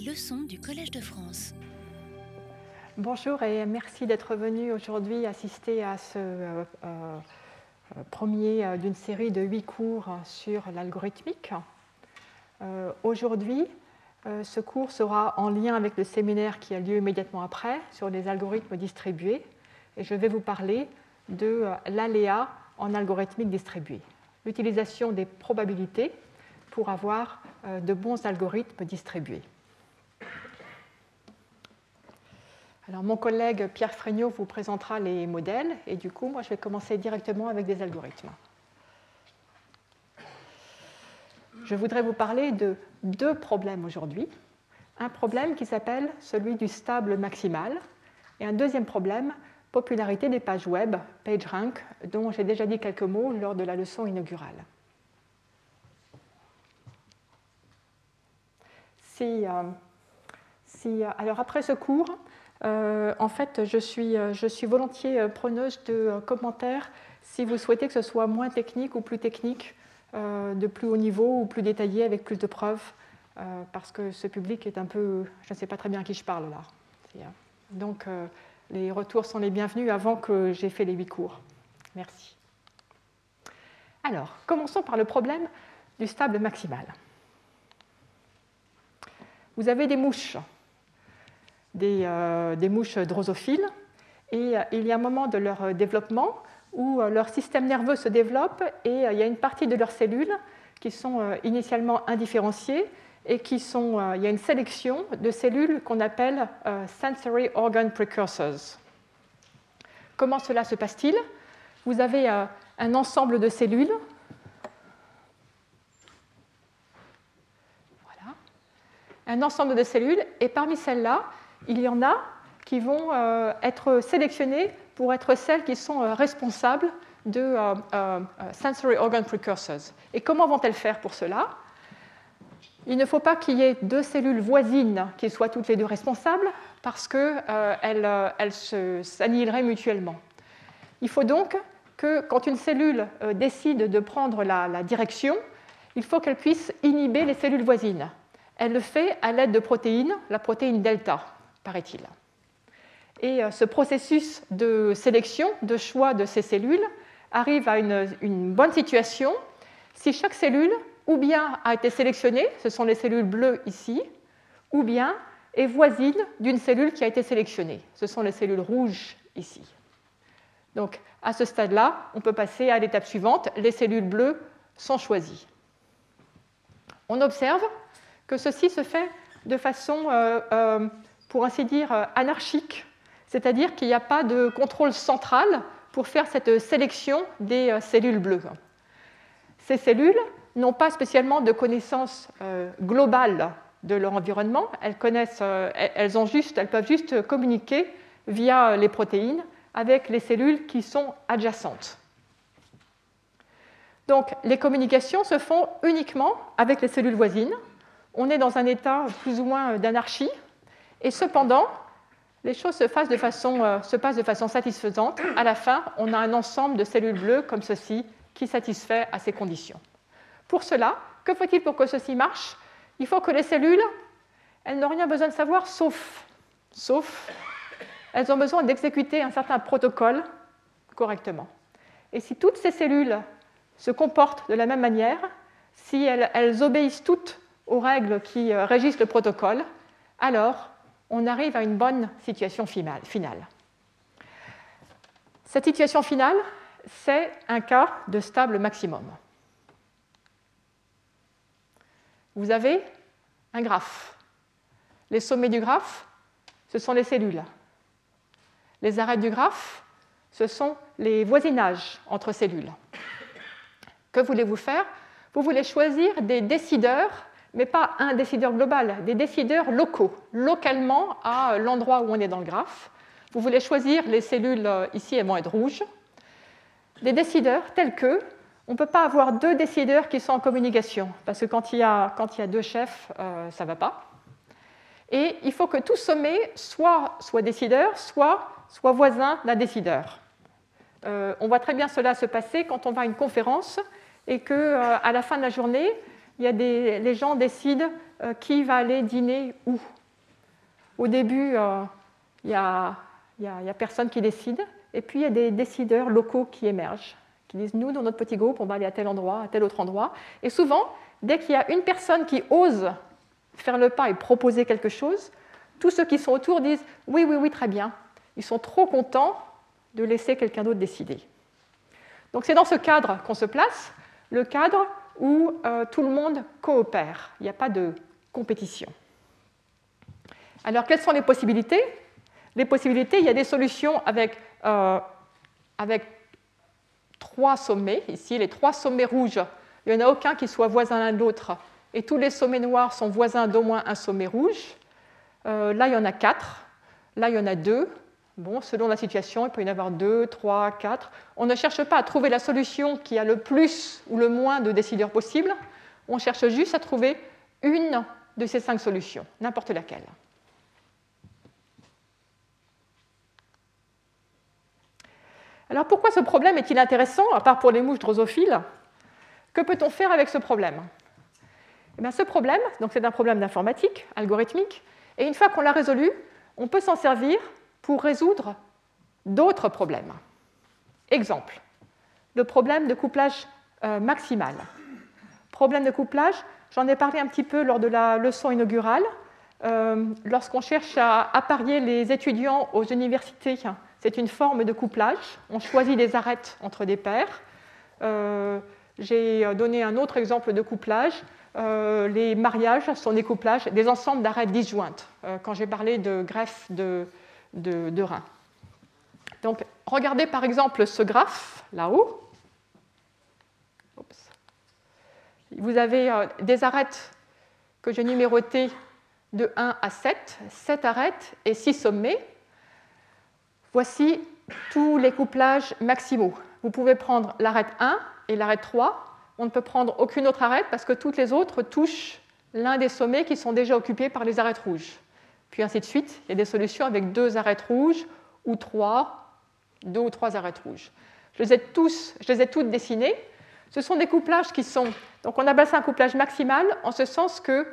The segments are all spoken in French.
Leçons du Collège de France. Bonjour et merci d'être venu aujourd'hui assister à ce euh, euh, premier euh, d'une série de huit cours sur l'algorithmique. aujourd'hui, ce cours sera en lien avec le séminaire qui a lieu immédiatement après sur les algorithmes distribués et je vais vous parler de l'aléa en algorithmique distribuée, l'utilisation des probabilités pour avoir de bons algorithmes distribués. Alors, mon collègue Pierre Fregnaud vous présentera les modèles et du coup, moi, je vais commencer directement avec des algorithmes. Je voudrais vous parler de deux problèmes aujourd'hui. Un problème qui s'appelle celui du stable maximal et un deuxième problème, popularité des pages web, PageRank, dont j'ai déjà dit quelques mots lors de la leçon inaugurale. Si, euh, euh, alors après ce cours, en fait, je suis, euh, je suis volontiers euh, preneuse de commentaires si vous souhaitez que ce soit moins technique ou plus technique, de plus haut niveau ou plus détaillé avec plus de preuves, parce que ce public est un peu. Je ne sais pas très bien à qui je parle là. Donc, les retours sont les bienvenus avant que j'ai fait les huit cours. Merci. Alors, commençons par le problème du stable maximal. Vous avez des mouches euh, des, mouches drosophiles. Et euh, il y a un moment de leur euh, développement où leur système nerveux se développe et il y a une partie de leurs cellules qui sont initialement indifférenciées et qui sont, il y a une sélection de cellules qu'on appelle sensory organ precursors. Comment cela se passe-t-il? Vous avez un ensemble de cellules. Voilà. Un ensemble de cellules, et parmi celles-là, il y en a qui vont euh, être sélectionnées pour être celles qui sont euh, responsables de euh, sensory organ precursors. Et comment vont-elles faire pour cela? Il ne faut pas qu'il y ait deux cellules voisines qui soient toutes les deux responsables parce qu'elles elles s'annihileraient mutuellement. Il faut donc que quand une cellule décide de prendre la direction, il faut qu'elle puisse inhiber les cellules voisines. Elle le fait à l'aide de protéines, la protéine delta paraît-il. Et euh, ce processus de sélection, de choix de ces cellules, arrive à une, bonne situation si chaque cellule ou bien a été sélectionnée, ce sont les cellules bleues ici, ou bien est voisine d'une cellule qui a été sélectionnée, ce sont les cellules rouges ici. Donc à ce stade-là, on peut passer à l'étape suivante, les cellules bleues sont choisies. On observe que ceci se fait de façon euh, euh, pour ainsi dire, euh, anarchique, c'est-à-dire qu'il n'y a pas de contrôle central pour faire cette sélection des euh, cellules bleues. Ces cellules n'ont pas spécialement de connaissance euh, globale de leur environnement, elles, connaissent, elles, peuvent juste communiquer via les protéines avec les cellules qui sont adjacentes. Donc les communications se font uniquement avec les cellules voisines. On est dans un état plus ou moins d'anarchie, et cependant, les choses se, de façon, euh, se passent de façon satisfaisante. À la fin, on a un ensemble de cellules bleues comme ceci qui satisfait à ces conditions. Pour cela, que faut-il pour que ceci marche? Il faut que les cellules, elles n'ont rien besoin de savoir sauf, sauf, elles ont besoin d'exécuter un certain protocole correctement. Et si toutes ces cellules se comportent de la même manière, si elles, elles obéissent toutes aux règles qui euh, régissent le protocole, alors on arrive à une bonne situation finale. Cette situation finale, c'est un cas de stable maximum. Vous avez un graphe. Les sommets du graphe, ce sont les cellules. Les arêtes du graphe, ce sont les voisinages entre cellules. Que voulez-vous faire? Vous voulez choisir des décideurs mais pas un décideur global, des décideurs locaux, localement à l'endroit où on est dans le graphe. Vous voulez choisir les cellules, euh, ici elles vont être rouges, des décideurs tels que, on ne peut pas avoir deux décideurs qui sont en communication, parce que quand il y a, quand il y a deux chefs, euh, ça ne va pas. Et il faut que tout sommet soit, soit décideur, soit, soit voisin d'un décideur. Euh, on voit très bien cela se passer quand on va à une conférence et qu'à à la fin de la journée, il y a des, les gens décident qui va aller dîner où. Au début, il n'y a, a, personne qui décide, et puis il y a des décideurs locaux qui émergent, qui disent nous, dans notre petit groupe, on va aller à tel endroit, à tel autre endroit. Et souvent, dès qu'il y a une personne qui ose faire le pas et proposer quelque chose, tous ceux qui sont autour disent oui, oui, oui, très bien. Ils sont trop contents de laisser quelqu'un d'autre décider. Donc c'est dans ce cadre qu'on se place, le cadre où euh, tout le monde coopère. Il n'y a pas de compétition. Alors quelles sont les possibilités? Les possibilités, il y a des solutions avec, euh, avec trois sommets. Ici, les trois sommets rouges, il n'y en a aucun qui soit voisin l'un de l'autre. Et tous les sommets noirs sont voisins d'au moins un sommet rouge. Euh, là, il y en a quatre. Là, il y en a deux. Bon, selon la situation, il peut y en avoir deux, trois, quatre. On ne cherche pas à trouver la solution qui a le plus ou le moins de décideurs possibles. On cherche juste à trouver une de ces cinq solutions, n'importe laquelle. Alors pourquoi ce problème est-il intéressant, à part pour les mouches drosophiles? Que peut-on faire avec ce problème? Eh Ce problème, c'est un problème d'informatique, algorithmique, et une fois qu'on l'a résolu, on peut s'en servir pour résoudre d'autres problèmes. Exemple, le problème de couplage euh, maximal. Problème de couplage, j'en ai parlé un petit peu lors de la leçon inaugurale. Euh, lorsqu'on cherche à apparier les étudiants aux universités, c'est une forme de couplage. On choisit des arêtes entre des paires. Euh, j'ai donné un autre exemple de couplage. les mariages sont des couplages, des ensembles d'arêtes disjointes, quand j'ai parlé de greffe de, de, rein. Donc, regardez par exemple ce graphe là-haut. Vous avez euh, des arêtes que j'ai numérotées de 1 à 7, 7 arêtes et 6 sommets. Voici tous les couplages maximaux. Vous pouvez prendre l'arête 1 et l'arête 3. On ne peut prendre aucune autre arête parce que toutes les autres touchent l'un des sommets qui sont déjà occupés par les arêtes rouges puis ainsi de suite. Il y a des solutions avec deux arêtes rouges ou trois, deux ou trois arêtes rouges. Je les ai, toutes dessinées. Ce sont des couplages qui sont. Donc on appelle ça un couplage maximal en ce sens que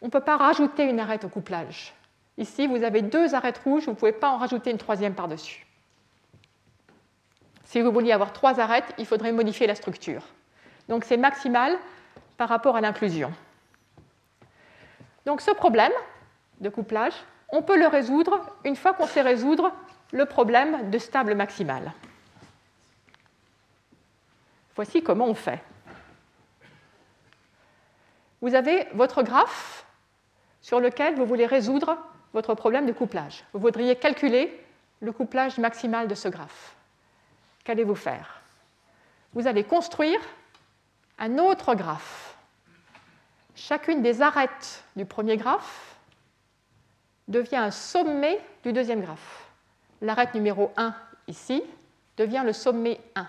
on ne peut pas rajouter une arête au couplage. Ici, vous avez deux arêtes rouges, vous ne pouvez pas en rajouter une troisième par-dessus. Si vous vouliez avoir trois arêtes, il faudrait modifier la structure. Donc c'est maximal par rapport à l'inclusion. Donc ce problème, de couplage, on peut le résoudre une fois qu'on sait résoudre le problème de stable maximal. Voici comment on fait. Vous avez votre graphe sur lequel vous voulez résoudre votre problème de couplage. Vous voudriez calculer le couplage maximal de ce graphe. Qu'allez-vous faire? Vous allez construire un autre graphe. Chacune des arêtes du premier graphe devient un sommet du deuxième graphe. L'arête numéro 1 ici devient le sommet 1.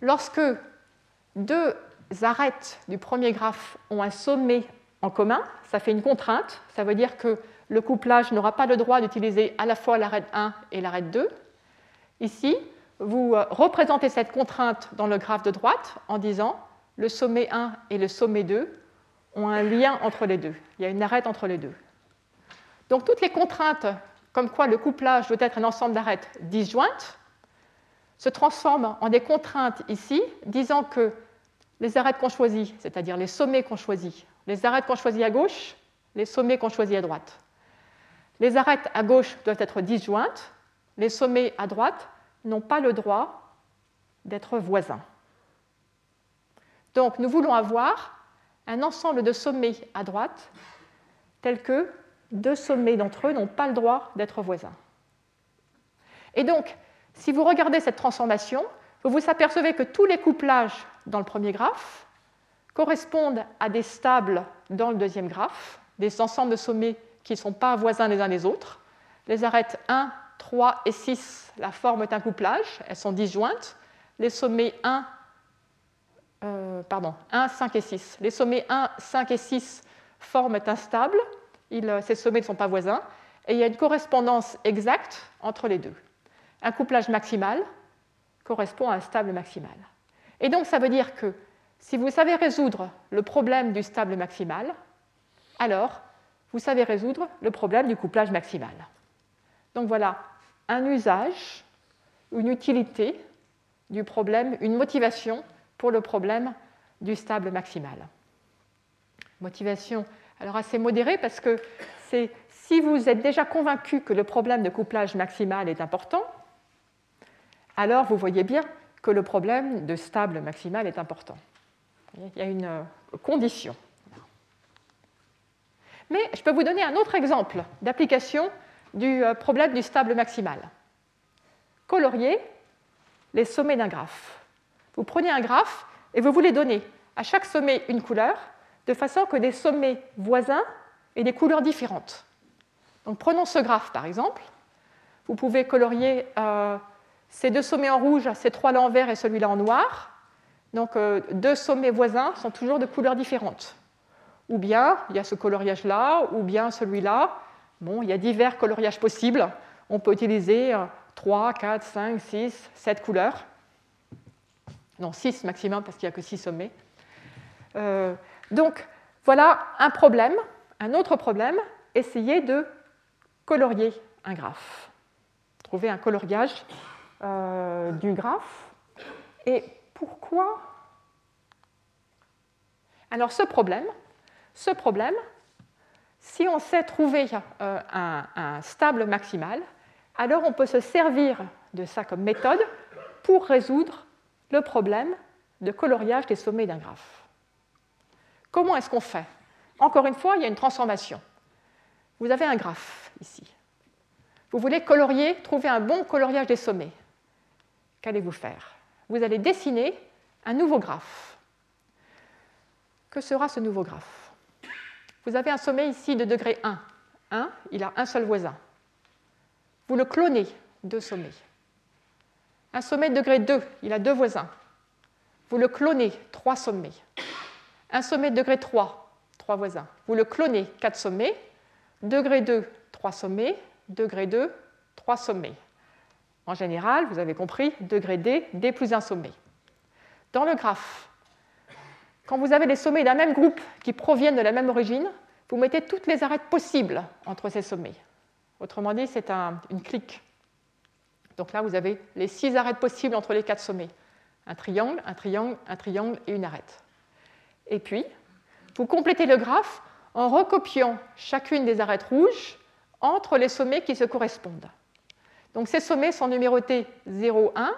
Lorsque deux arêtes du premier graphe ont un sommet en commun, ça fait une contrainte, ça veut dire que le couplage n'aura pas le droit d'utiliser à la fois l'arête 1 et l'arête 2. Ici, vous euh, représentez cette contrainte dans le graphe de droite en disant le sommet 1 et le sommet 2 ont un lien entre les deux. Il y a une arête entre les deux. Donc toutes les contraintes, comme quoi le couplage doit être un ensemble d'arêtes disjointes, se transforment en des contraintes ici, disant que les arêtes qu'on choisit, c'est-à-dire les sommets qu'on choisit, les arêtes qu'on choisit à gauche, les sommets qu'on choisit à droite. Les arêtes à gauche doivent être disjointes, les sommets à droite n'ont pas le droit d'être voisins. Donc nous voulons avoir un ensemble de sommets à droite tels que deux sommets d'entre eux n'ont pas le droit d'être voisins. Et donc, si vous regardez cette transformation, vous vous apercevez que tous les couplages dans le premier graphe correspondent à des stables dans le deuxième graphe, des ensembles de sommets qui ne sont pas voisins les uns des autres. Les arêtes 1, 3 et 6, la forme est un couplage, elles sont disjointes. Les sommets 1, euh, pardon, 1, 5 et 6. Les sommets 1, 5 et 6 forment un stable, euh, ces sommets ne sont pas voisins, et il y a une correspondance exacte entre les deux. Un couplage maximal correspond à un stable maximal. Et donc ça veut dire que si vous savez résoudre le problème du stable maximal, alors vous savez résoudre le problème du couplage maximal. Donc voilà un usage, une utilité du problème, une motivation pour le problème du stable maximal. Motivation alors assez modérée parce que c'est si vous êtes déjà convaincu que le problème de couplage maximal est important, alors vous voyez bien que le problème de stable maximal est important. Il y a une euh, condition. Mais je peux vous donner un autre exemple d'application du euh, problème du stable maximal. Colorier les sommets d'un graphe. Vous prenez un graphe et vous voulez donner à chaque sommet une couleur, de façon que des sommets voisins aient des couleurs différentes. Donc prenons ce graphe par exemple. Vous pouvez colorier euh, ces deux sommets en rouge, ces trois-là en vert et celui-là en noir. Donc euh, deux sommets voisins sont toujours de couleurs différentes. Ou bien il y a ce coloriage-là, ou bien celui-là. Bon, il y a divers coloriages possibles. On peut utiliser 3, 4, 5, 6, 7 couleurs. Non, 6 maximum parce qu'il n'y a que 6 sommets. Euh, donc voilà un problème, un autre problème, essayer de colorier un graphe. Trouver un coloriage euh, du graphe. Et pourquoi? Alors ce problème, ce problème, si on sait trouver euh, un, stable maximal, alors on peut se servir de ça comme méthode pour résoudre le problème de coloriage des sommets d'un graphe. Comment est-ce qu'on fait? Encore une fois, il y a une transformation. Vous avez un graphe ici. Vous voulez colorier, trouver un bon coloriage des sommets. Qu'allez-vous faire? Vous allez dessiner un nouveau graphe. Que sera ce nouveau graphe? Vous avez un sommet ici de degré 1. 1, il a un seul voisin. Vous le clonez, deux sommets. Un sommet de degré 2, il a deux voisins. Vous le clonez, trois sommets. Un sommet de degré 3, trois voisins. Vous le clonez, quatre sommets. Degré 2, trois sommets. Degré 2, trois sommets. En général, vous avez compris, degré D, D plus un sommet. Dans le graphe, quand vous avez les sommets d'un même groupe qui proviennent de la même origine, vous mettez toutes les arêtes possibles entre ces sommets. Autrement dit, c'est une clique. Donc là, vous avez les six arêtes possibles entre les quatre sommets. Un triangle, un triangle, un triangle et une arête. Et puis, vous complétez le graphe en recopiant chacune des arêtes rouges entre les sommets qui se correspondent. Donc ces sommets sont numérotés 0, 1,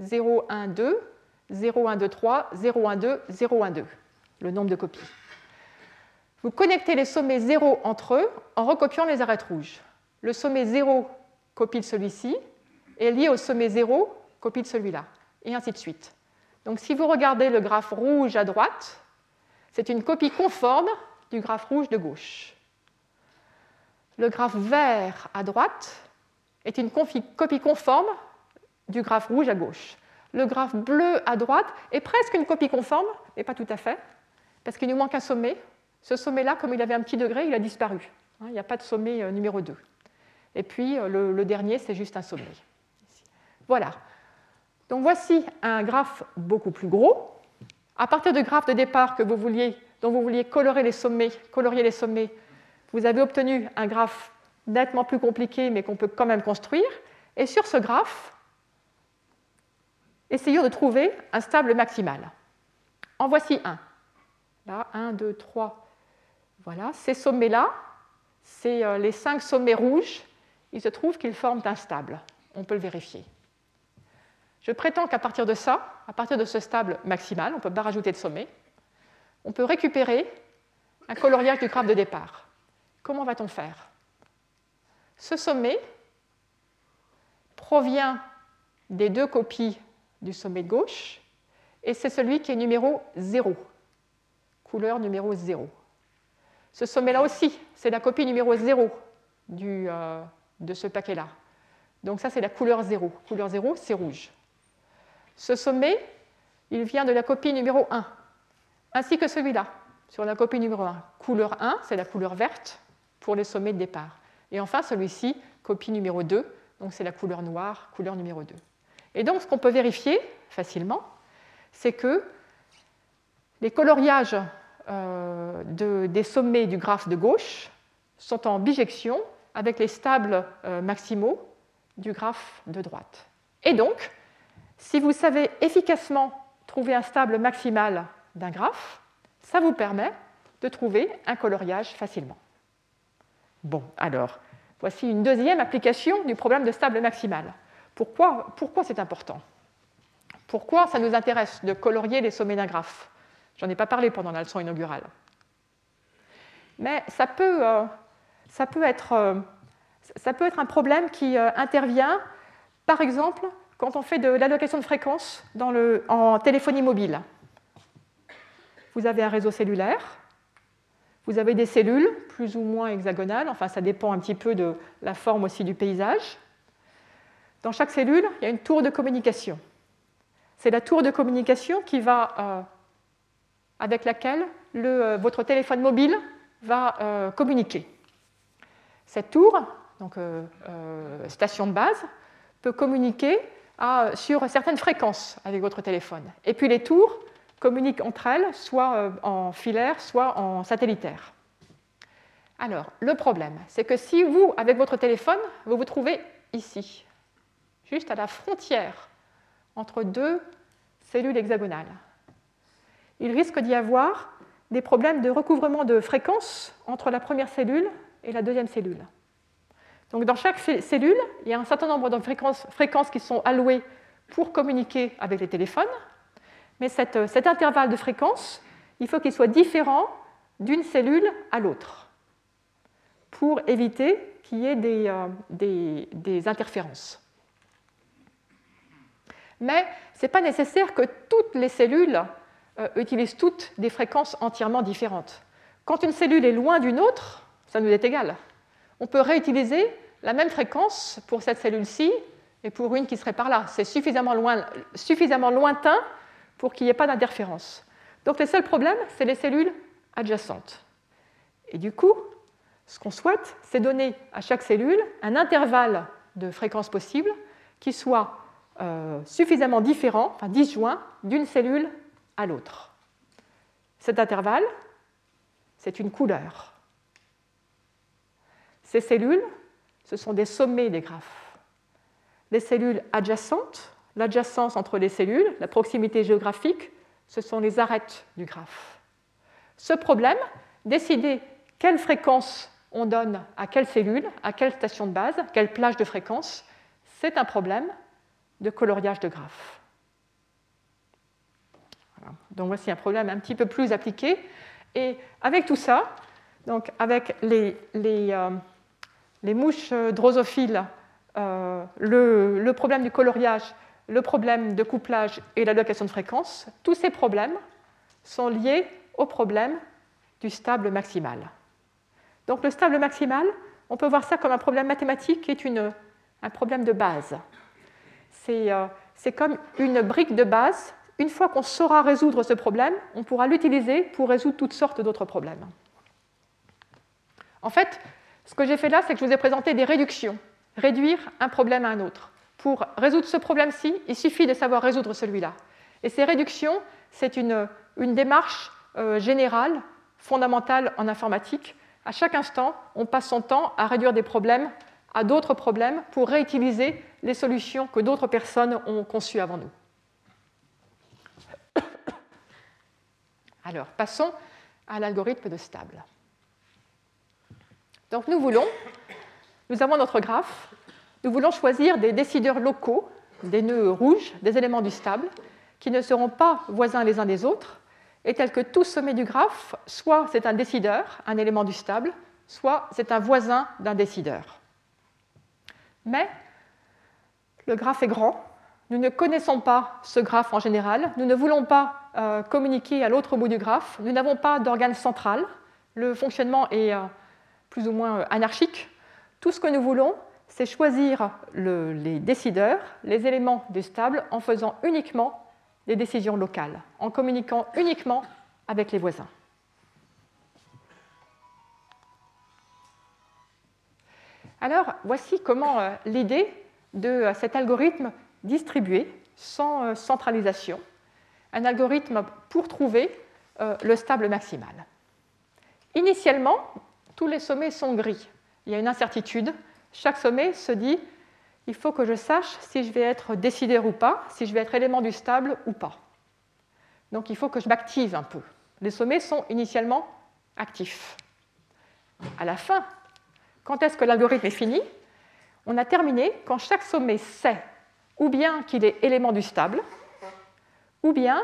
0, 1, 2, 0, 1, 2, 3, 0, 1, 2, 0, 1, 2, le nombre de copies. Vous connectez les sommets 0 entre eux en recopiant les arêtes rouges. Le sommet 0 copie celui-ci est lié au sommet 0 copie de celui-là, et ainsi de suite. Donc si vous regardez le graphe rouge à droite, c'est une copie conforme du graphe rouge de gauche. Le graphe vert à droite est une copie conforme du graphe rouge à gauche. Le graphe bleu à droite est presque une copie conforme, mais pas tout à fait, parce qu'il nous manque un sommet. Ce sommet-là, comme il avait un petit degré, il a disparu. Hein, il n'y a pas de sommet euh, numéro 2. Et puis euh, le, dernier, c'est juste un sommet. Voilà. Donc voici un graphe beaucoup plus gros. À partir du graphe de départ que vous vouliez, dont vous vouliez colorer les sommets, colorier les sommets, vous avez obtenu un graphe nettement plus compliqué, mais qu'on peut quand même construire. Et sur ce graphe, essayons de trouver un stable maximal. En voici un. Là, 1, 2, 3. Voilà, ces sommets-là, c'est euh, les cinq sommets rouges il se trouve qu'ils forment un stable. On peut le vérifier. Je prétends qu'à partir de ça, à partir de ce stable maximal, on ne peut pas rajouter de sommet, on peut récupérer un coloriage du graphe de départ. Comment va-t-on faire? Ce sommet provient des deux copies du sommet gauche, et c'est celui qui est numéro 0, couleur numéro 0. Ce sommet-là aussi, c'est la copie numéro 0 du, euh, de ce paquet-là. Donc ça, c'est la couleur 0. Couleur 0, c'est rouge. Ce sommet, il vient de la copie numéro 1, ainsi que celui-là, sur la copie numéro 1. Couleur 1, c'est la couleur verte pour les sommets de départ. Et enfin, celui-ci, copie numéro 2, donc c'est la couleur noire, couleur numéro 2. Et donc, ce qu'on peut vérifier facilement, c'est que Les coloriages des sommets du graphe de gauche sont en bijection avec les stables maximaux du graphe de droite. Et donc, si vous savez efficacement trouver un stable maximal d'un graphe, ça vous permet de trouver un coloriage facilement. Bon, alors, voici une deuxième application du problème de stable maximal. Pourquoi, c'est important? Pourquoi ça nous intéresse de colorier les sommets d'un graphe? J'en ai pas parlé pendant la leçon inaugurale. Mais ça peut, euh, euh, être un problème qui euh, intervient, par exemple, quand on fait de l'allocation de fréquence dans le, en téléphonie mobile. Vous avez un réseau cellulaire, vous avez des cellules plus ou moins hexagonales, enfin ça dépend un petit peu de la forme aussi du paysage. Dans chaque cellule, il y a une tour de communication. C'est la tour de communication qui va, euh, avec laquelle le, euh, votre téléphone mobile va euh, communiquer. Cette tour, donc station de base, peut communiquer sur certaines fréquences avec votre téléphone. Et puis les tours communiquent entre elles, soit euh, en filaire, soit en satellitaire. Alors, le problème, c'est que si vous, avec votre téléphone, vous vous trouvez ici, juste à la frontière entre deux cellules hexagonales, il risque d'y avoir des problèmes de recouvrement de fréquences entre la première cellule et la deuxième cellule. Donc dans chaque cellule, il y a un certain nombre de fréquences, qui sont allouées pour communiquer avec les téléphones, mais euh, cet intervalle de fréquence, il faut qu'il soit différent d'une cellule à l'autre pour éviter qu'il y ait des, euh, interférences. Mais ce n'est pas nécessaire que toutes les cellules euh, utilisent toutes des fréquences entièrement différentes. Quand une cellule est loin d'une autre, ça nous est égal on peut réutiliser la même fréquence pour cette cellule-ci et pour une qui serait par là. C'est suffisamment, lointain pour qu'il n'y ait pas d'interférence. Donc le seul problème, c'est les cellules adjacentes. Et du coup, ce qu'on souhaite, c'est donner à chaque cellule un intervalle de fréquence possible qui soit euh, suffisamment différent, enfin disjoint, d'une cellule à l'autre. Cet intervalle, c'est une couleur. Ces cellules, ce sont des sommets des graphes. Les cellules adjacentes, l'adjacence entre les cellules, la proximité géographique, ce sont les arêtes du graphe. Ce problème, décider quelle fréquence on donne à quelle cellule, à quelle station de base, quelle plage de fréquence, c'est un problème de coloriage de graphe. Donc voici un problème un petit peu plus appliqué. Et avec tout ça, donc avec les, euh, les mouches euh, drosophiles, euh, le, problème du coloriage, le problème de couplage et l'allocation de fréquence, tous ces problèmes sont liés au problème du stable maximal. Donc le stable maximal, on peut voir ça comme un problème mathématique qui est une, un problème de base. Euh, c'est comme une brique de base. Une fois qu'on saura résoudre ce problème, on pourra l'utiliser pour résoudre toutes sortes d'autres problèmes. En fait, ce que j'ai fait là, c'est que je vous ai présenté des réductions, réduire un problème à un autre. Pour résoudre ce problème-ci, il suffit de savoir résoudre celui-là. Et ces réductions, c'est une, démarche euh, générale, fondamentale en informatique. À chaque instant, on passe son temps à réduire des problèmes à d'autres problèmes pour réutiliser les solutions que d'autres personnes ont conçues avant nous. Alors, passons à l'algorithme de stable. Donc nous voulons, nous avons notre graphe, nous voulons choisir des décideurs locaux, des nœuds rouges, des éléments du stable, qui ne seront pas voisins les uns des autres, et tels que tout sommet du graphe, soit c'est un décideur, un élément du stable, soit c'est un voisin d'un décideur. Mais le graphe est grand, nous ne connaissons pas ce graphe en général, nous ne voulons pas euh, communiquer à l'autre bout du graphe, nous n'avons pas d'organe central, le fonctionnement est euh, plus ou moins euh, anarchique. Tout ce que nous voulons, c'est choisir les décideurs, les éléments du stable, en faisant uniquement des décisions locales, en communiquant uniquement avec les voisins. Alors, voici comment euh, l'idée de euh, cet algorithme distribué, sans centralisation, un algorithme pour trouver le stable maximal. Initialement, tous les sommets sont gris. Il y a une incertitude. Chaque sommet se dit il faut que je sache si je vais être décideur ou pas, si je vais être élément du stable ou pas. Donc il faut que je m'active un peu. Les sommets sont initialement actifs. À la fin, quand est-ce que l'algorithme est fini? On a terminé quand chaque sommet sait ou bien qu'il est élément du stable, ou bien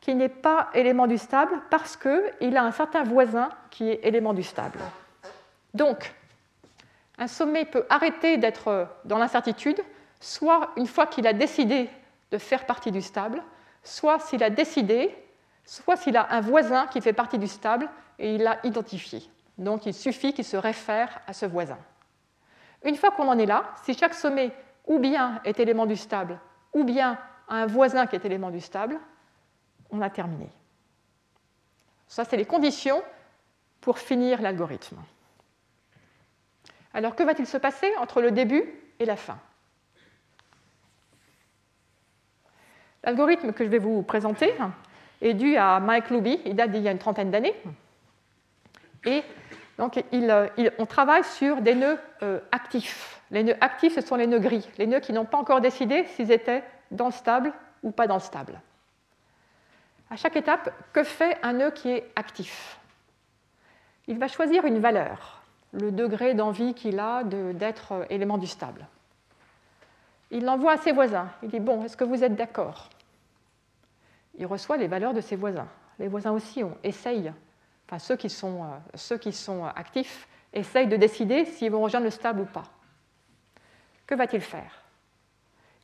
qu'il n'est pas élément du stable parce qu'il a un certain voisin qui est élément du stable. Donc, un sommet peut arrêter d'être dans l'incertitude, soit une fois qu'il a décidé de faire partie du stable, soit s'il a décidé, soit s'il a un voisin qui fait partie du stable et il l'a identifié. Donc il suffit qu'il se réfère à ce voisin. Une fois qu'on en est là, si chaque sommet ou bien est élément du stable, ou bien a un voisin qui est élément du stable, on a terminé. Ça, c'est les conditions pour finir l'algorithme. Alors que va-t-il se passer entre le début et la fin? L'algorithme que je vais vous présenter est dû à Mike Luby, il date d'il y a une trentaine d'années. Et donc, on travaille sur des nœuds euh, actifs. Les nœuds actifs, ce sont les nœuds gris, les nœuds qui n'ont pas encore décidé s'ils étaient dans le stable ou pas dans le stable. À chaque étape, que fait un nœud qui est actif? Il va choisir une valeur, le degré d'envie qu'il a d'être euh, élément du stable. Il l'envoie à ses voisins. Il dit Bon, est-ce que vous êtes d'accord? Il reçoit les valeurs de ses voisins. Les voisins aussi ont, essayent, enfin ceux qui, sont, euh, ceux qui sont actifs, essayent de décider s'ils vont rejoindre le stable ou pas. Que va-t-il faire?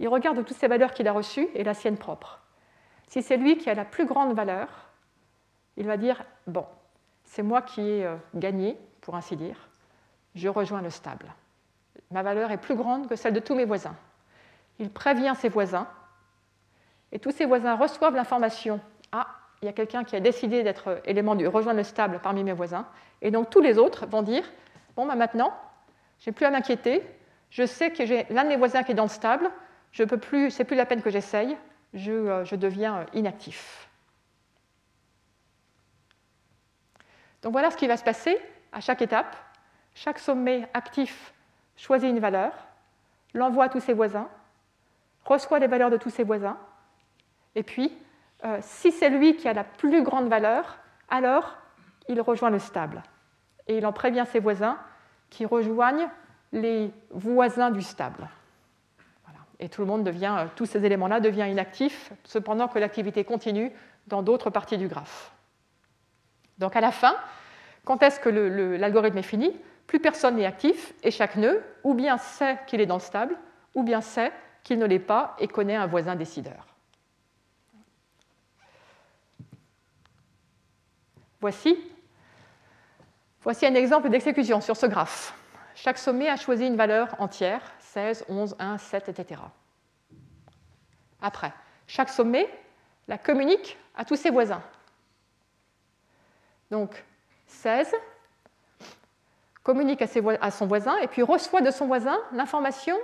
Il regarde toutes ces valeurs qu'il a reçues et la sienne propre. Si c'est lui qui a la plus grande valeur, il va dire Bon, c'est moi qui ai euh, gagné, pour ainsi dire, je rejoins le stable. Ma valeur est plus grande que celle de tous mes voisins. Il prévient ses voisins, et tous ses voisins reçoivent l'information. Ah, il y a quelqu'un qui a décidé d'être élément du rejoindre le stable parmi mes voisins, et donc tous les autres vont dire Bon, bah maintenant, j'ai plus à m'inquiéter, je sais que j'ai l'un de mes voisins qui est dans le stable, je peux plus, c'est plus la peine que j'essaye, je, euh, je deviens euh, inactif. Donc voilà ce qui va se passer à chaque étape. Chaque sommet actif choisit une valeur, l'envoie à tous ses voisins, reçoit les valeurs de tous ses voisins, et puis, euh, si c'est lui qui a la plus grande valeur, alors il rejoint le stable. Et il en prévient ses voisins qui rejoignent les voisins du stable. Et tout le monde devient, euh, tous ces éléments-là deviennent inactifs, cependant que l'activité continue dans d'autres parties du graphe. Donc à la fin, quand est-ce que l'algorithme est fini? Plus personne n'est actif et chaque nœud, ou bien sait qu'il est dans le stable, ou bien sait qu'il ne l'est pas et connaît un voisin décideur. Voici, voici un exemple d'exécution sur ce graphe. Chaque sommet a choisi une valeur entière, 16, 11, 1, 7, etc. Après, chaque sommet la communique à tous ses voisins. Donc, 16 communique à, son voisin et puis reçoit de son voisin l'information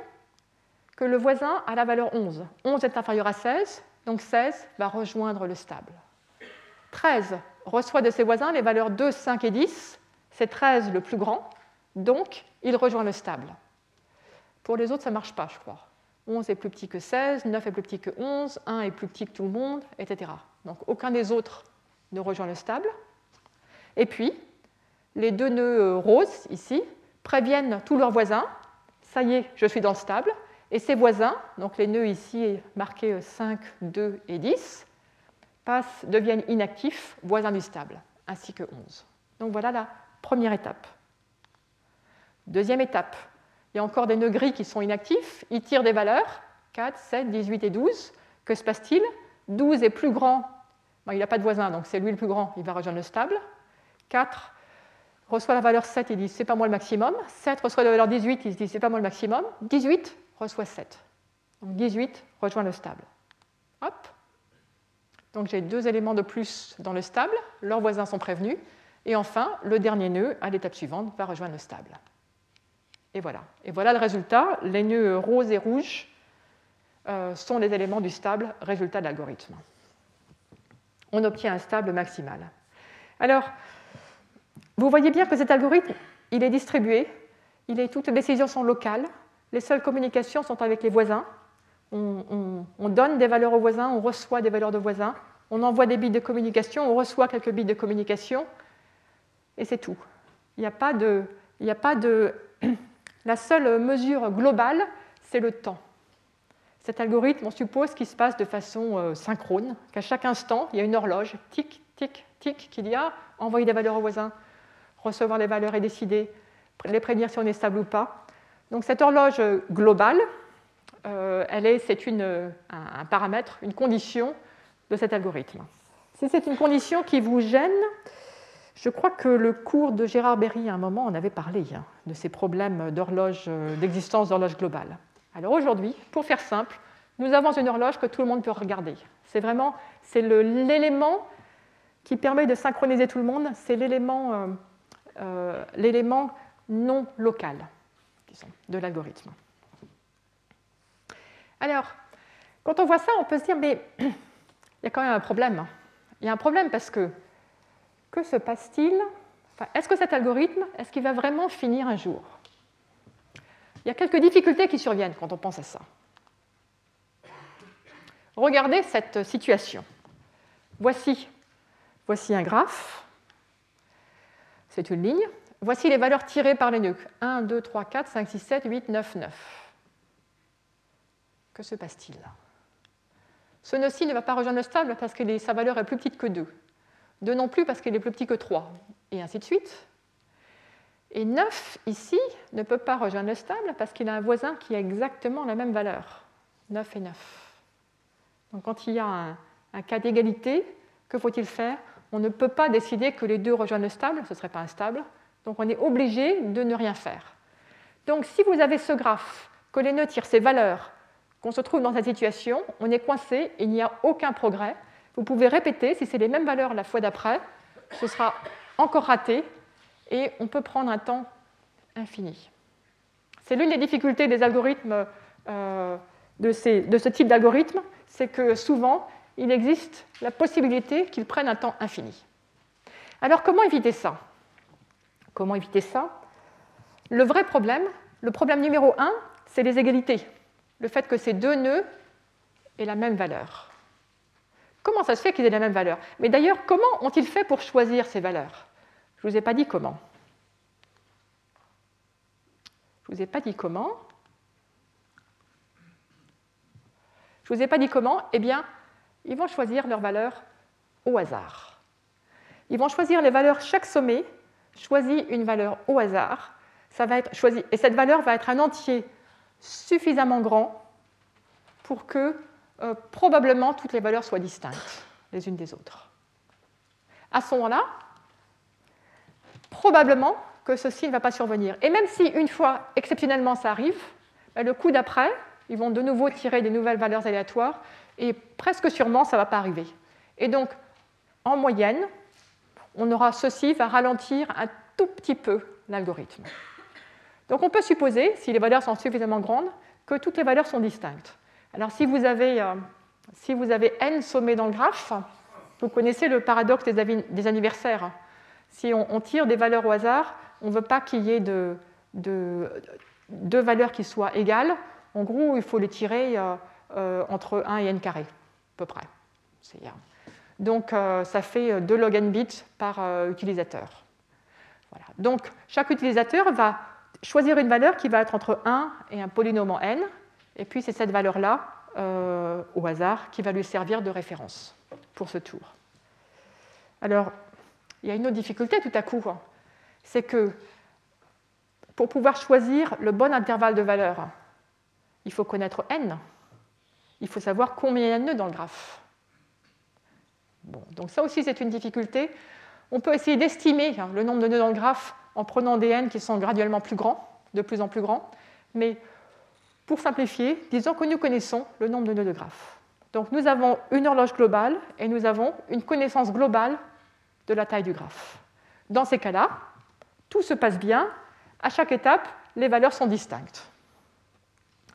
que le voisin a la valeur 11. 11 est inférieur à 16, donc 16 va rejoindre le stable. 13 reçoit de ses voisins les valeurs 2, 5 et 10. C'est 13 le plus grand, donc il rejoint le stable. Pour les autres, ça ne marche pas, je crois. 11 est plus petit que 16, 9 est plus petit que 11, 1 est plus petit que tout le monde, etc. Donc aucun des autres ne rejoint le stable. Et puis, les deux nœuds roses, ici, préviennent tous leurs voisins, ça y est, je suis dans le stable, et ses voisins, donc les nœuds ici marqués 5, 2 et 10, passent, deviennent inactifs, voisins du stable, ainsi que 11. Donc voilà la première étape. Deuxième étape, il y a encore des nœuds gris qui sont inactifs, ils tirent des valeurs, 4, 7, 18 et 12. Que se passe-t-il? 12 est plus grand, il n'a pas de voisin, donc c'est lui le plus grand, il va rejoindre le stable. 4 reçoit la valeur 7, il dit c'est pas moi le maximum. 7 reçoit la valeur 18, il se dit c'est pas moi le maximum. 18 reçoit 7. Donc 18 rejoint le stable. Hop. Donc j'ai deux éléments de plus dans le stable, leurs voisins sont prévenus, et enfin, le dernier nœud, à l'étape suivante, va rejoindre le stable. Et voilà. Et voilà le résultat. Les nœuds roses et rouges euh, sont les éléments du stable, résultat de l'algorithme. on obtient un stable maximal. Alors, vous voyez bien que cet algorithme, il est distribué, toutes les décisions sont locales, les seules communications sont avec les voisins. On, donne des valeurs aux voisins, on reçoit des valeurs de voisins, on envoie des bits de communication, on reçoit quelques bits de communication, et c'est tout. Il n'y a pas de la seule mesure globale, c'est le temps. Cet algorithme, on suppose qu'il se passe de façon euh, synchrone, qu'à chaque instant, il y a une horloge, tic, tic, tic, qui dit ah, envoyer des valeurs aux voisins, recevoir les valeurs et décider, les prévenir si on est stable ou pas. Donc cette horloge globale, euh, elle est, c'est un, paramètre, une condition de cet algorithme. Si c'est une condition qui vous gêne, je crois que le cours de Gérard Berry, à un moment, en avait parlé hein, de ces problèmes d'horloge, euh, d'existence d'horloge globale. Alors aujourd'hui, pour faire simple, nous avons une horloge que tout le monde peut regarder. C'est vraiment c'est l'élément qui permet de synchroniser tout le monde, c'est l'élément, euh, euh, l'élément non local de l'algorithme. Alors, quand on voit ça, on peut se dire, mais il y a quand même un problème. Il y a un problème parce que que se passe-t-il Est-ce que cet algorithme, est-ce qu'il va vraiment finir un jour Il y a quelques difficultés qui surviennent quand on pense à ça. Regardez cette situation. Voici, voici un graphe. C'est une ligne. Voici les valeurs tirées par les nœuds. 1, 2, 3, 4, 5, 6, 7, 8, 9, 9. Que se passe-t-il? Ce nœud-ci ne va pas rejoindre le stable parce que sa valeur est plus petite que 2. 2 non plus parce qu'il est plus petit que 3, et ainsi de suite. Et 9, ici, ne peut pas rejoindre le stable parce qu'il a un voisin qui a exactement la même valeur, 9 et 9. Donc quand il y a un, cas d'égalité, que faut-il faire? On ne peut pas décider que les deux rejoignent le stable, ce ne serait pas instable, donc on est obligé de ne rien faire. Donc si vous avez ce graphe, que les nœuds tirent ces valeurs, qu'on se trouve dans cette situation, on est coincé, il n'y a aucun progrès, vous pouvez répéter, si c'est les mêmes valeurs la fois d'après, ce sera encore raté et on peut prendre un temps infini. C'est l'une des difficultés des algorithmes, euh, de, ce type d'algorithme, c'est que souvent, il existe la possibilité qu'ils prennent un temps infini. Alors comment éviter ça? Comment éviter ça? Le vrai problème, le problème numéro un, c'est les égalités. Le fait que ces deux nœuds aient la même valeur. Comment ça se fait qu'ils aient la même valeur? Mais d'ailleurs, comment ont-ils fait pour choisir ces valeurs? Je ne vous ai pas dit comment. Je ne vous ai pas dit comment. Je ne vous ai pas dit comment. Eh bien, ils vont choisir leurs valeurs au hasard. Ils vont choisir les valeurs, chaque sommet choisit une valeur au hasard. Ça va être choisi, et cette valeur va être un entier suffisamment grand pour que euh, probablement toutes les valeurs soient distinctes les unes des autres. À ce moment-là, probablement que ceci ne va pas survenir. Et même si une fois, exceptionnellement, ça arrive, ben, le coup d'après, ils vont de nouveau tirer des nouvelles valeurs aléatoires et presque sûrement, ça ne va pas arriver. Et donc, en moyenne, on aura ceci va ralentir un tout petit peu l'algorithme. Donc on peut supposer, si les valeurs sont suffisamment grandes, que toutes les valeurs sont distinctes. Alors si vous avez, euh, si vous avez n sommets dans le graphe, vous connaissez le paradoxe des, anniversaires. Si on, tire des valeurs au hasard, on ne veut pas qu'il y ait de, deux valeurs qui soient égales. En gros, il faut les tirer euh, euh, entre 1 et n carré, à peu près. Donc ça fait 2 log n bits par utilisateur. Voilà. Donc chaque utilisateur va choisir une valeur qui va être entre 1 et un polynôme en n, et puis c'est cette valeur-là, euh, au hasard, qui va lui servir de référence pour ce tour. Alors, il y a une autre difficulté tout à coup, hein. c'est que pour pouvoir choisir le bon intervalle de valeurs, il faut connaître n. Il faut savoir combien il y a de nœuds dans le graphe. Bon, donc ça aussi, c'est une difficulté. On peut essayer d'estimer hein, le nombre de nœuds dans le graphe en prenant des n qui sont graduellement plus grands, de plus en plus grands, mais pour simplifier, disons que nous connaissons le nombre de nœuds de graphe. Donc nous avons une horloge globale et nous avons une connaissance globale de la taille du graphe. Dans ces cas-là, tout se passe bien. À chaque étape, les valeurs sont distinctes.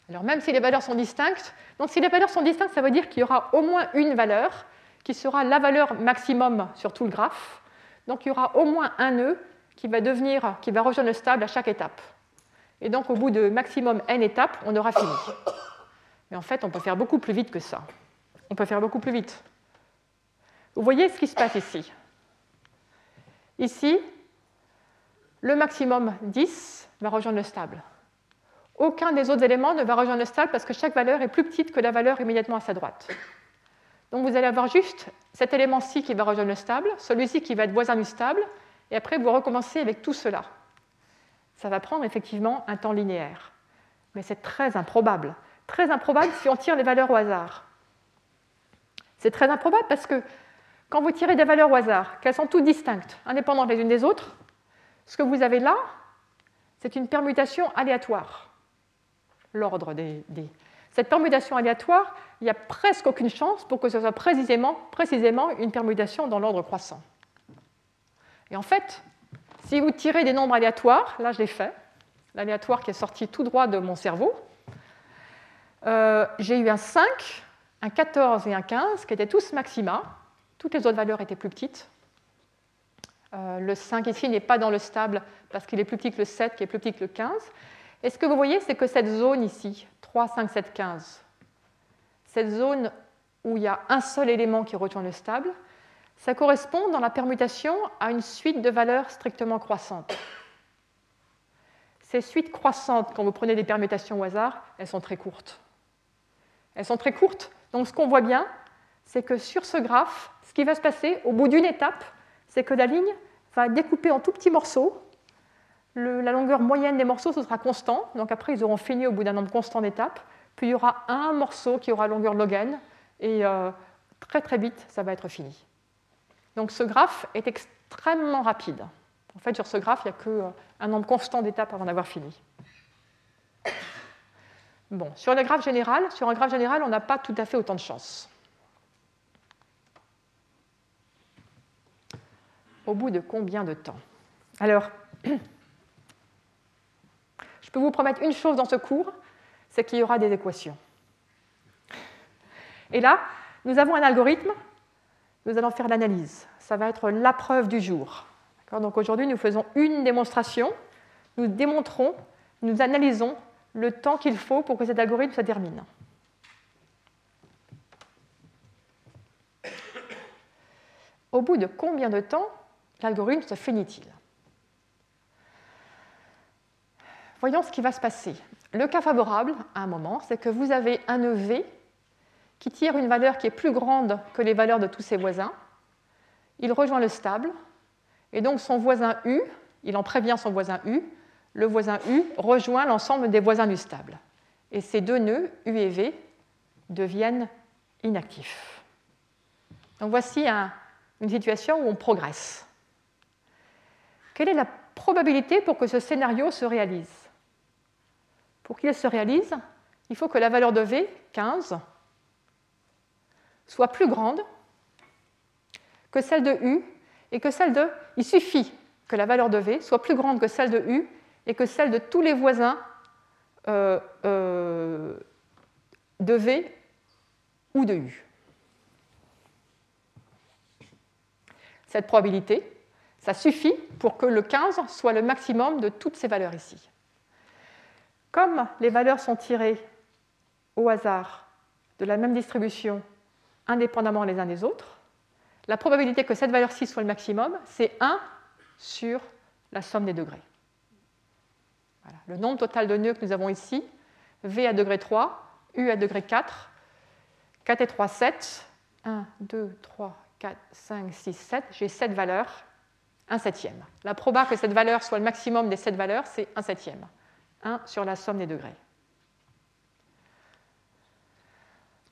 Alors même si les valeurs sont distinctes, donc si les valeurs sont distinctes, ça veut dire qu'il y aura au moins une valeur qui sera la valeur maximum sur tout le graphe. Donc il y aura au moins un nœud qui va, devenir, qui va rejoindre le stable à chaque étape. Et donc au bout de maximum n étapes, on aura fini. Mais en fait, on peut faire beaucoup plus vite que ça. On peut faire beaucoup plus vite. Vous voyez ce qui se passe ici. Ici, le maximum 10 va rejoindre le stable. Aucun des autres éléments ne va rejoindre le stable parce que chaque valeur est plus petite que la valeur immédiatement à sa droite. Donc vous allez avoir juste cet élément-ci qui va rejoindre le stable, celui-ci qui va être voisin du stable, et après vous recommencez avec tout cela. Ça va prendre effectivement un temps linéaire. Mais c'est très improbable. Très improbable si on tire les valeurs au hasard. C'est très improbable parce que quand vous tirez des valeurs au hasard, qu'elles sont toutes distinctes, indépendantes les unes des autres, ce que vous avez là, c'est une permutation aléatoire. L'ordre des, Cette permutation aléatoire, il n'y a presque aucune chance pour que ce soit précisément, précisément une permutation dans l'ordre croissant. Et en fait, si vous tirez des nombres aléatoires, là je l'ai fait, l'aléatoire qui est sorti tout droit de mon cerveau, euh, j'ai eu un 5, un 14 et un 15 qui étaient tous maxima. Toutes les autres valeurs étaient plus petites. Euh, le 5 ici n'est pas dans le stable parce qu'il est plus petit que le 7 qui est plus petit que le 15. Et ce que vous voyez, c'est que cette zone ici, 3, 5, 7, 15, cette zone où il y a un seul élément qui rejoint le stable, ça correspond dans la permutation à une suite de valeurs strictement croissantes. Ces suites croissantes, quand vous prenez des permutations au hasard, elles sont très courtes. Elles sont très courtes, donc ce qu'on voit bien, c'est que sur ce graphe, ce qui va se passer au bout d'une étape, c'est que la ligne va découper en tout petits morceaux. la longueur moyenne des morceaux, ce sera constant, donc après ils auront fini au bout d'un nombre constant d'étapes, puis il y aura un morceau qui aura longueur log n, et euh, très très vite, ça va être fini. Donc ce graphe est extrêmement rapide. En fait, sur ce graphe, il n'y a qu'un euh, nombre constant d'étapes avant d'avoir fini. Bon, sur le graphe général, sur un graphe général, on n'a pas tout à fait autant de chance. Au bout de combien de temps? Alors, je peux vous promettre une chose dans ce cours, c'est qu'il y aura des équations. Et là, nous avons un algorithme nous allons faire l'analyse. Ça va être la preuve du jour. Donc aujourd'hui, nous faisons une démonstration. Nous démontrons, nous analysons le temps qu'il faut pour que cet algorithme se termine. Au bout de combien de temps l'algorithme se finit-il? Voyons ce qui va se passer. Le cas favorable, à un moment, c'est que vous avez un nœud V qui tire une valeur qui est plus grande que les valeurs de tous ses voisins. Il rejoint le stable, et donc son voisin U, il en prévient son voisin U, le voisin U rejoint l'ensemble des voisins du stable. Et ces deux nœuds, U et V, deviennent inactifs. Donc voici une situation où on progresse. Quelle est la probabilité pour que ce scénario se réalise? Pour qu'il se réalise, il faut que la valeur de V, 15, soit plus grande que celle de U et que celle de... Il suffit que la valeur de V soit plus grande que celle de U et que celle de tous les voisins euh, euh, de V ou de U. Cette probabilité, ça suffit pour que le 15 soit le maximum de toutes ces valeurs ici. Comme les valeurs sont tirées au hasard de la même distribution indépendamment les uns des autres. La probabilité que cette valeur-ci soit le maximum, c'est 1 sur la somme des degrés. Le nombre total de nœuds que nous avons ici, V à degré 3, U à degré 4, 4 et 3, 7. 1, 2, 3, 4, 5, 6, 7. J'ai 7 valeurs, 1 septième. La proba que cette valeur soit le maximum des 7 valeurs, c'est 1 septième. 1 sur la somme des degrés.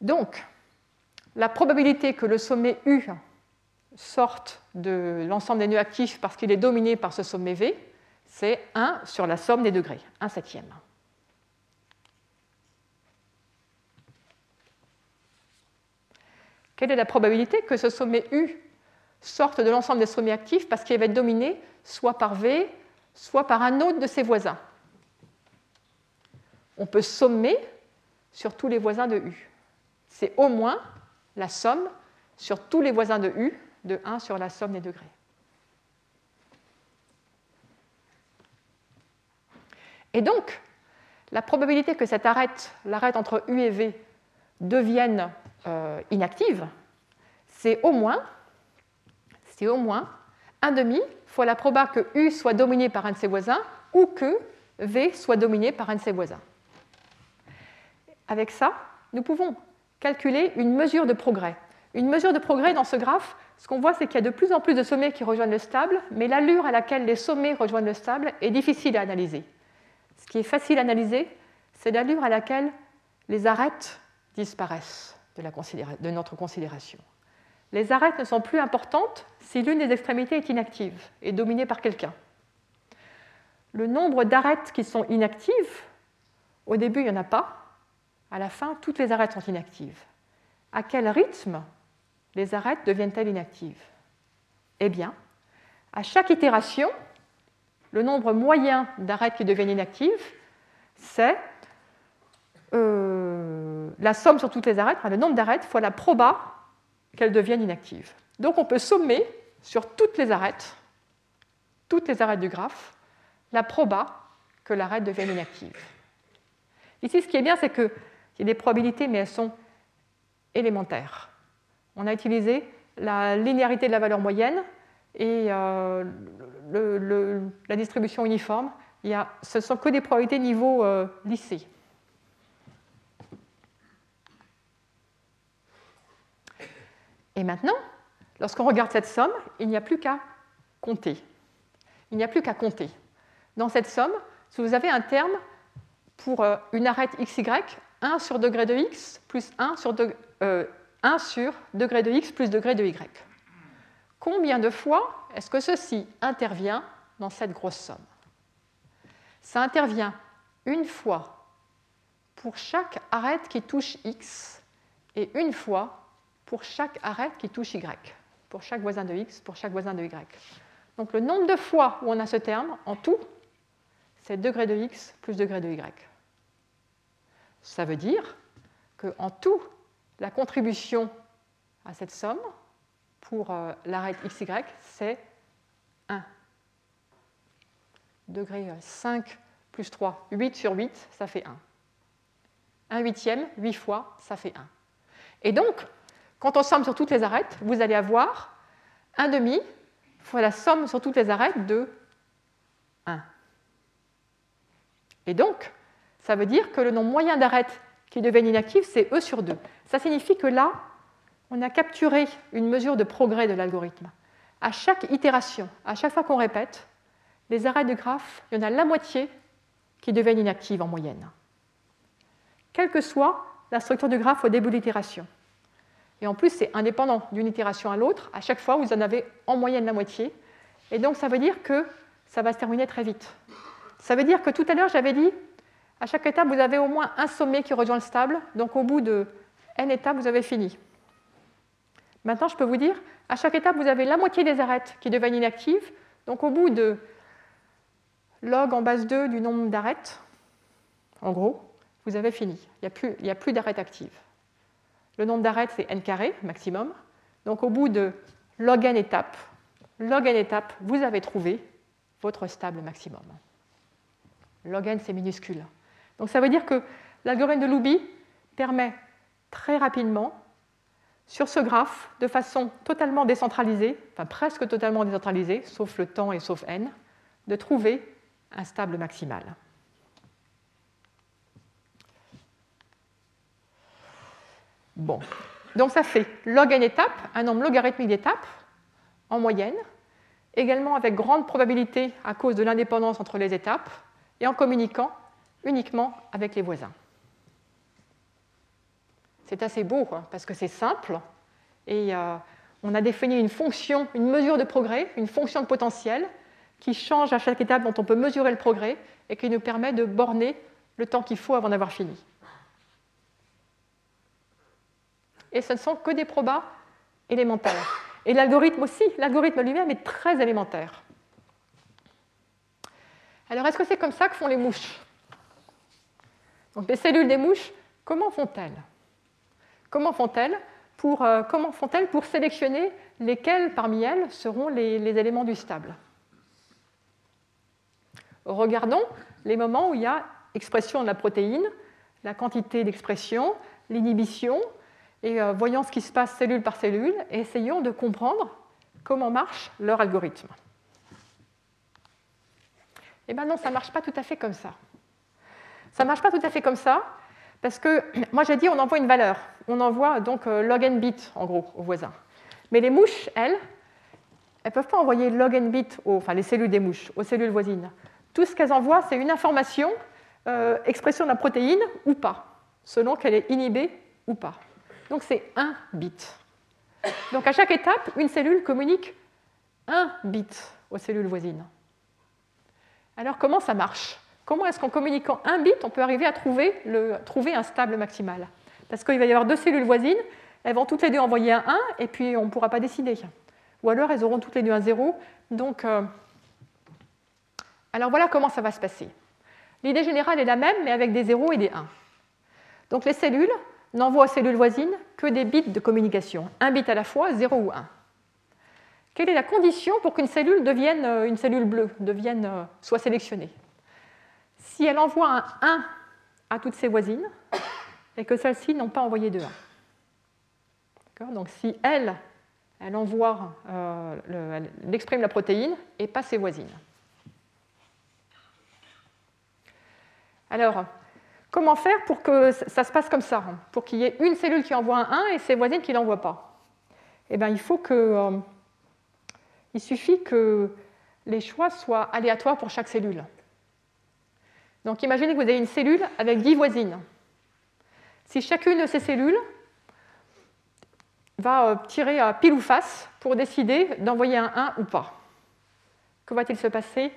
Donc, la probabilité que le sommet U sorte de l'ensemble des nœuds actifs parce qu'il est dominé par ce sommet V, c'est 1 sur la somme des degrés, 1 septième. Quelle est la probabilité que ce sommet U sorte de l'ensemble des sommets actifs parce qu'il va être dominé soit par V, soit par un autre de ses voisins? On peut sommer sur tous les voisins de U. C'est au moins la somme sur tous les voisins de U, de 1 sur la somme des degrés. Et donc, la probabilité que cette arête, l'arête entre U et V, devienne euh, inactive, c'est au moins, c'est au moins 1 demi fois la proba que U soit dominé par un de ses voisins ou que V soit dominé par un de ses voisins. Avec ça, nous pouvons calculer une mesure de progrès. Une mesure de progrès dans ce graphe, ce qu'on voit, c'est qu'il y a de plus en plus de sommets qui rejoignent le stable, mais l'allure à laquelle les sommets rejoignent le stable est difficile à analyser. Ce qui est facile à analyser, c'est l'allure à laquelle les arêtes disparaissent de, notre considération. Les arêtes ne sont plus importantes si l'une des extrémités est inactive et dominée par quelqu'un. Le nombre d'arêtes qui sont inactives, au début, il n'y en a pas. À la fin, toutes les arêtes sont inactives. À quel rythme les arêtes deviennent-elles inactives? Eh bien, à chaque itération, le nombre moyen d'arêtes qui deviennent inactives, c'est euh, la somme sur toutes les arêtes, le nombre d'arêtes fois la proba qu'elles deviennent inactives. Donc on peut sommer sur toutes les arêtes, toutes les arêtes du graphe, la proba que l'arête devienne inactive. Ici, ce qui est bien, c'est qu'il y a des probabilités, mais elles sont élémentaires. On a utilisé la linéarité de la valeur moyenne et euh, la distribution uniforme. Il y a, ce ne sont que des probabilités niveau euh, lycée. Et maintenant, lorsqu'on regarde cette somme, il n'y a plus qu'à compter. Il n'y a plus qu'à compter. Dans cette somme, si vous avez un terme pour euh, une arête xy, 1 sur degré de x plus 1 sur, 1 sur degré de x plus degré de y. Combien de fois est-ce que ceci intervient dans cette grosse somme? Ça intervient une fois pour chaque arête qui touche x et une fois pour chaque arête qui touche y, pour chaque voisin de x, pour chaque voisin de y. Donc le nombre de fois où on a ce terme, en tout, c'est degré de x plus degré de y. Ça veut dire qu'en tout, la contribution à cette somme pour euh, l'arête xy, c'est 1. Degré 5 euh, plus 3, 8 sur 8, ça fait 1. 1 huitième, 8 fois, ça fait 1. Et donc, quand on somme sur toutes les arêtes, vous allez avoir 1 demi fois la somme sur toutes les arêtes de 1. Et donc, ça veut dire que le nombre moyen d'arêtes qui deviennent inactives, c'est E sur 2. Ça signifie que là, on a capturé une mesure de progrès de l'algorithme. À chaque itération, à chaque fois qu'on répète, les arrêts du graphe, il y en a la moitié qui deviennent inactives en moyenne. Quelle que soit la structure du graphe au début de l'itération. Et en plus, c'est indépendant d'une itération à l'autre. À chaque fois, vous en avez en moyenne la moitié. Et donc, ça veut dire que ça va se terminer très vite. Ça veut dire que tout à l'heure, j'avais dit, à chaque étape, vous avez au moins un sommet qui rejoint le stable. Donc, au bout de n étapes, vous avez fini. Maintenant, je peux vous dire, à chaque étape, vous avez la moitié des arêtes qui deviennent inactives. Donc, au bout de log en base 2 du nombre d'arêtes, en gros, vous avez fini. Il n'y a plus, plus d'arêtes actives. Le nombre d'arêtes, c'est n carré maximum. Donc, au bout de log n étapes, log n étapes, vous avez trouvé votre stable maximum. Log n, c'est minuscule. Donc, ça veut dire que l'algorithme de Loubi permet très rapidement, sur ce graphe, de façon totalement décentralisée, enfin presque totalement décentralisée, sauf le temps et sauf n, de trouver un stable maximal. Bon, donc ça fait log n étapes, un nombre logarithmique d'étapes en moyenne, également avec grande probabilité à cause de l'indépendance entre les étapes, et en communiquant uniquement avec les voisins. C'est assez beau, parce que c'est simple, et euh, on a défini une fonction, une mesure de progrès, une fonction de potentiel, qui change à chaque étape dont on peut mesurer le progrès, et qui nous permet de borner le temps qu'il faut avant d'avoir fini. Et ce ne sont que des probas élémentaires. Et l'algorithme aussi, l'algorithme lui-même est très élémentaire. Alors, est-ce que c'est comme ça que font les mouches? Donc, les cellules des mouches, comment font-elles? Comment font-elles pour, euh, font-elles pour sélectionner lesquels parmi elles seront les, les éléments du stable? Regardons les moments où il y a expression de la protéine, la quantité d'expression, l'inhibition, et euh, voyons ce qui se passe cellule par cellule, et essayons de comprendre comment marche leur algorithme. Eh bien non, ça ne marche pas tout à fait comme ça. Ça ne marche pas tout à fait comme ça, parce que moi j'ai dit on envoie une valeur. On envoie donc euh, log n bit en gros au voisin. Mais les mouches, elles, elles ne peuvent pas envoyer log n bit, enfin les cellules des mouches, aux cellules voisines. Tout ce qu'elles envoient, c'est une information, euh, expression de la protéine ou pas, selon qu'elle est inhibée ou pas. Donc c'est un bit. Donc à chaque étape, une cellule communique un bit aux cellules voisines. Alors comment ça marche? Comment est-ce qu'en communiquant un bit, on peut arriver à trouver, un stable maximal? Parce qu'il va y avoir deux cellules voisines, elles vont toutes les deux envoyer un 1, et puis on ne pourra pas décider. Ou alors elles auront toutes les deux un 0. Donc, euh, alors voilà comment ça va se passer. L'idée générale est la même, mais avec des 0 et des 1. Donc les cellules n'envoient aux cellules voisines que des bits de communication, un bit à la fois, 0 ou 1. Quelle est la condition pour qu'une cellule devienne euh, une cellule bleue, devienne, euh, soit sélectionnée? Si elle envoie un 1 à toutes ses voisines et que celles-ci n'ont pas envoyé de 1. Donc si elle, elle envoie, euh, elle exprime la protéine et pas ses voisines. Alors, comment faire pour que ça se passe comme ça Pour qu'il y ait une cellule qui envoie un 1 et ses voisines qui ne l'envoient pas? Eh bien, il faut que il suffit que les choix soient aléatoires pour chaque cellule. Donc imaginez que vous avez une cellule avec 10 voisines. Si chacune de ces cellules va euh, tirer à pile ou face pour décider d'envoyer un 1 ou pas, que va-t-il se passer?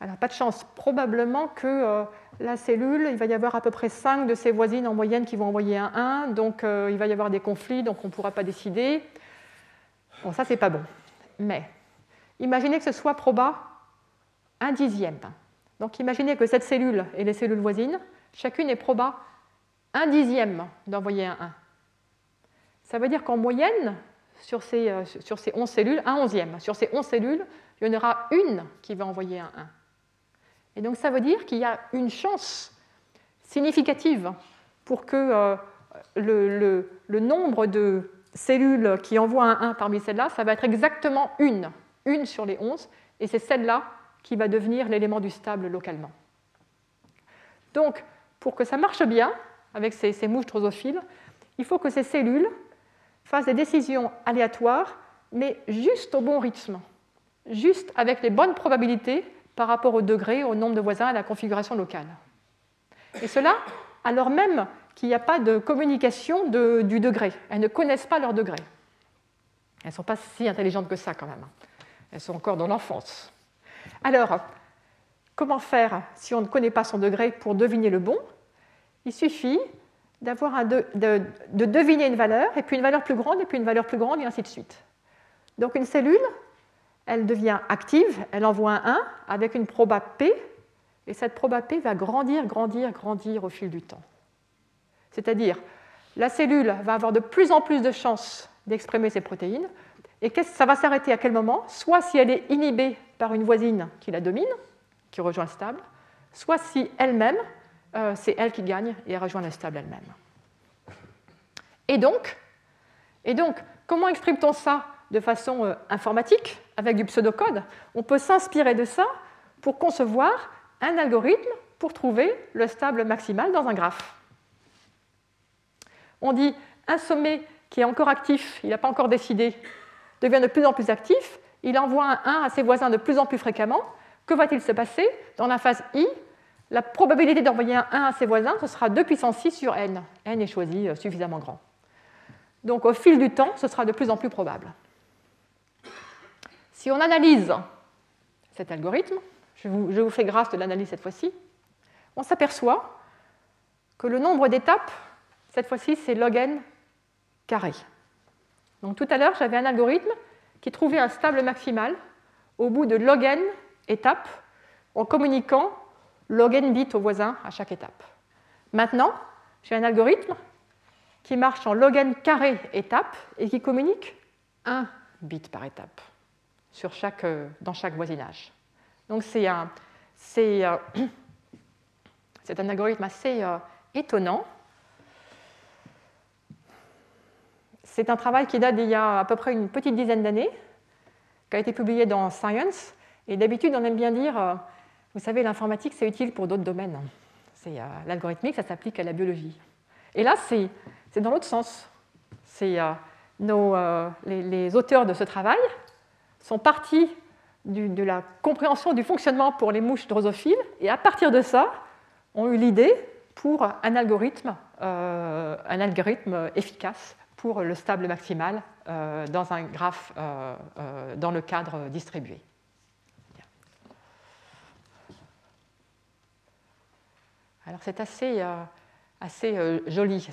Alors pas de chance, probablement que euh, la cellule, il va y avoir à peu près 5 de ses voisines en moyenne qui vont envoyer un 1, donc euh, il va y avoir des conflits, donc on ne pourra pas décider. Bon, ça c'est pas bon. Mais Imaginez que ce soit proba un dixième. Donc imaginez que cette cellule et les cellules voisines, chacune est proba un dixième d'envoyer un 1. Ça veut dire qu'en moyenne, sur ces, euh, sur ces 11 cellules, un onzième. Sur ces 11 cellules, il y en aura une qui va envoyer un 1. Et donc ça veut dire qu'il y a une chance significative pour que euh, le, le, nombre de cellules qui envoient un 1 parmi celles-là, ça va être exactement une une sur les 11, et c'est celle-là qui va devenir l'élément du stable localement. Donc, pour que ça marche bien avec ces, mouches drosophiles, il faut que ces cellules fassent des décisions aléatoires, mais juste au bon rythme, juste avec les bonnes probabilités par rapport au degré, au nombre de voisins, à la configuration locale. Et cela alors même qu'il n'y a pas de communication du degré. Elles ne connaissent pas leur degré. Elles ne sont pas si intelligentes que ça quand même. Elles sont encore dans l'enfance. Alors, comment faire si on ne connaît pas son degré pour deviner le bon? Il suffit de, de, deviner une valeur, et puis une valeur plus grande, et puis une valeur plus grande, et ainsi de suite. Donc une cellule, elle devient active, elle envoie un 1 avec une proba P, et cette proba P va grandir, grandir, grandir au fil du temps. C'est-à-dire, la cellule va avoir de plus en plus de chances d'exprimer ses protéines, et ça va s'arrêter à quel moment? Soit si elle est inhibée par une voisine qui la domine, qui rejoint le stable, soit si elle-même, euh, c'est elle qui gagne et elle rejoint le stable elle-même. Et donc, et donc, comment exprime-t-on ça? De façon euh, informatique, avec du pseudocode On peut s'inspirer de ça pour concevoir un algorithme pour trouver le stable maximal dans un graphe. On dit un sommet qui est encore actif, il n'a pas encore décidé devient de plus en plus actif, il envoie un 1 à ses voisins de plus en plus fréquemment. Que va-t-il se passer Dans la phase I, la probabilité d'envoyer un 1 à ses voisins, ce sera 2 puissance 6 sur n. n est choisi euh, suffisamment grand. Donc au fil du temps, ce sera de plus en plus probable. Si on analyse cet algorithme, je vous, je vous fais grâce de l'analyse cette fois-ci, on s'aperçoit que le nombre d'étapes, cette fois-ci, c'est log n carré. Donc tout à l'heure, j'avais un algorithme qui trouvait un stable maximal au bout de log n étapes en communiquant log n bits aux voisins à chaque étape. Maintenant, j'ai un algorithme qui marche en log n carré étape et qui communique un bit par étape euh, dans chaque voisinage. Donc c'est un, euh, algorithme assez euh, étonnant. C'est un travail qui date d'il y a à peu près une petite dizaine d'années, qui a été publié dans Science. Et d'habitude, on aime bien dire, vous savez, l'informatique, c'est utile pour d'autres domaines. C'est, l'algorithmique, ça s'applique à la biologie. Et là, c'est, dans l'autre sens. Nos, les, auteurs de ce travail sont partis de la compréhension du fonctionnement pour les mouches drosophiles, et à partir de ça, ont eu l'idée pour un algorithme, euh, un algorithme efficace pour le stable maximal euh, dans un graphe euh, dans le cadre distribué. Alors c'est assez, assez joli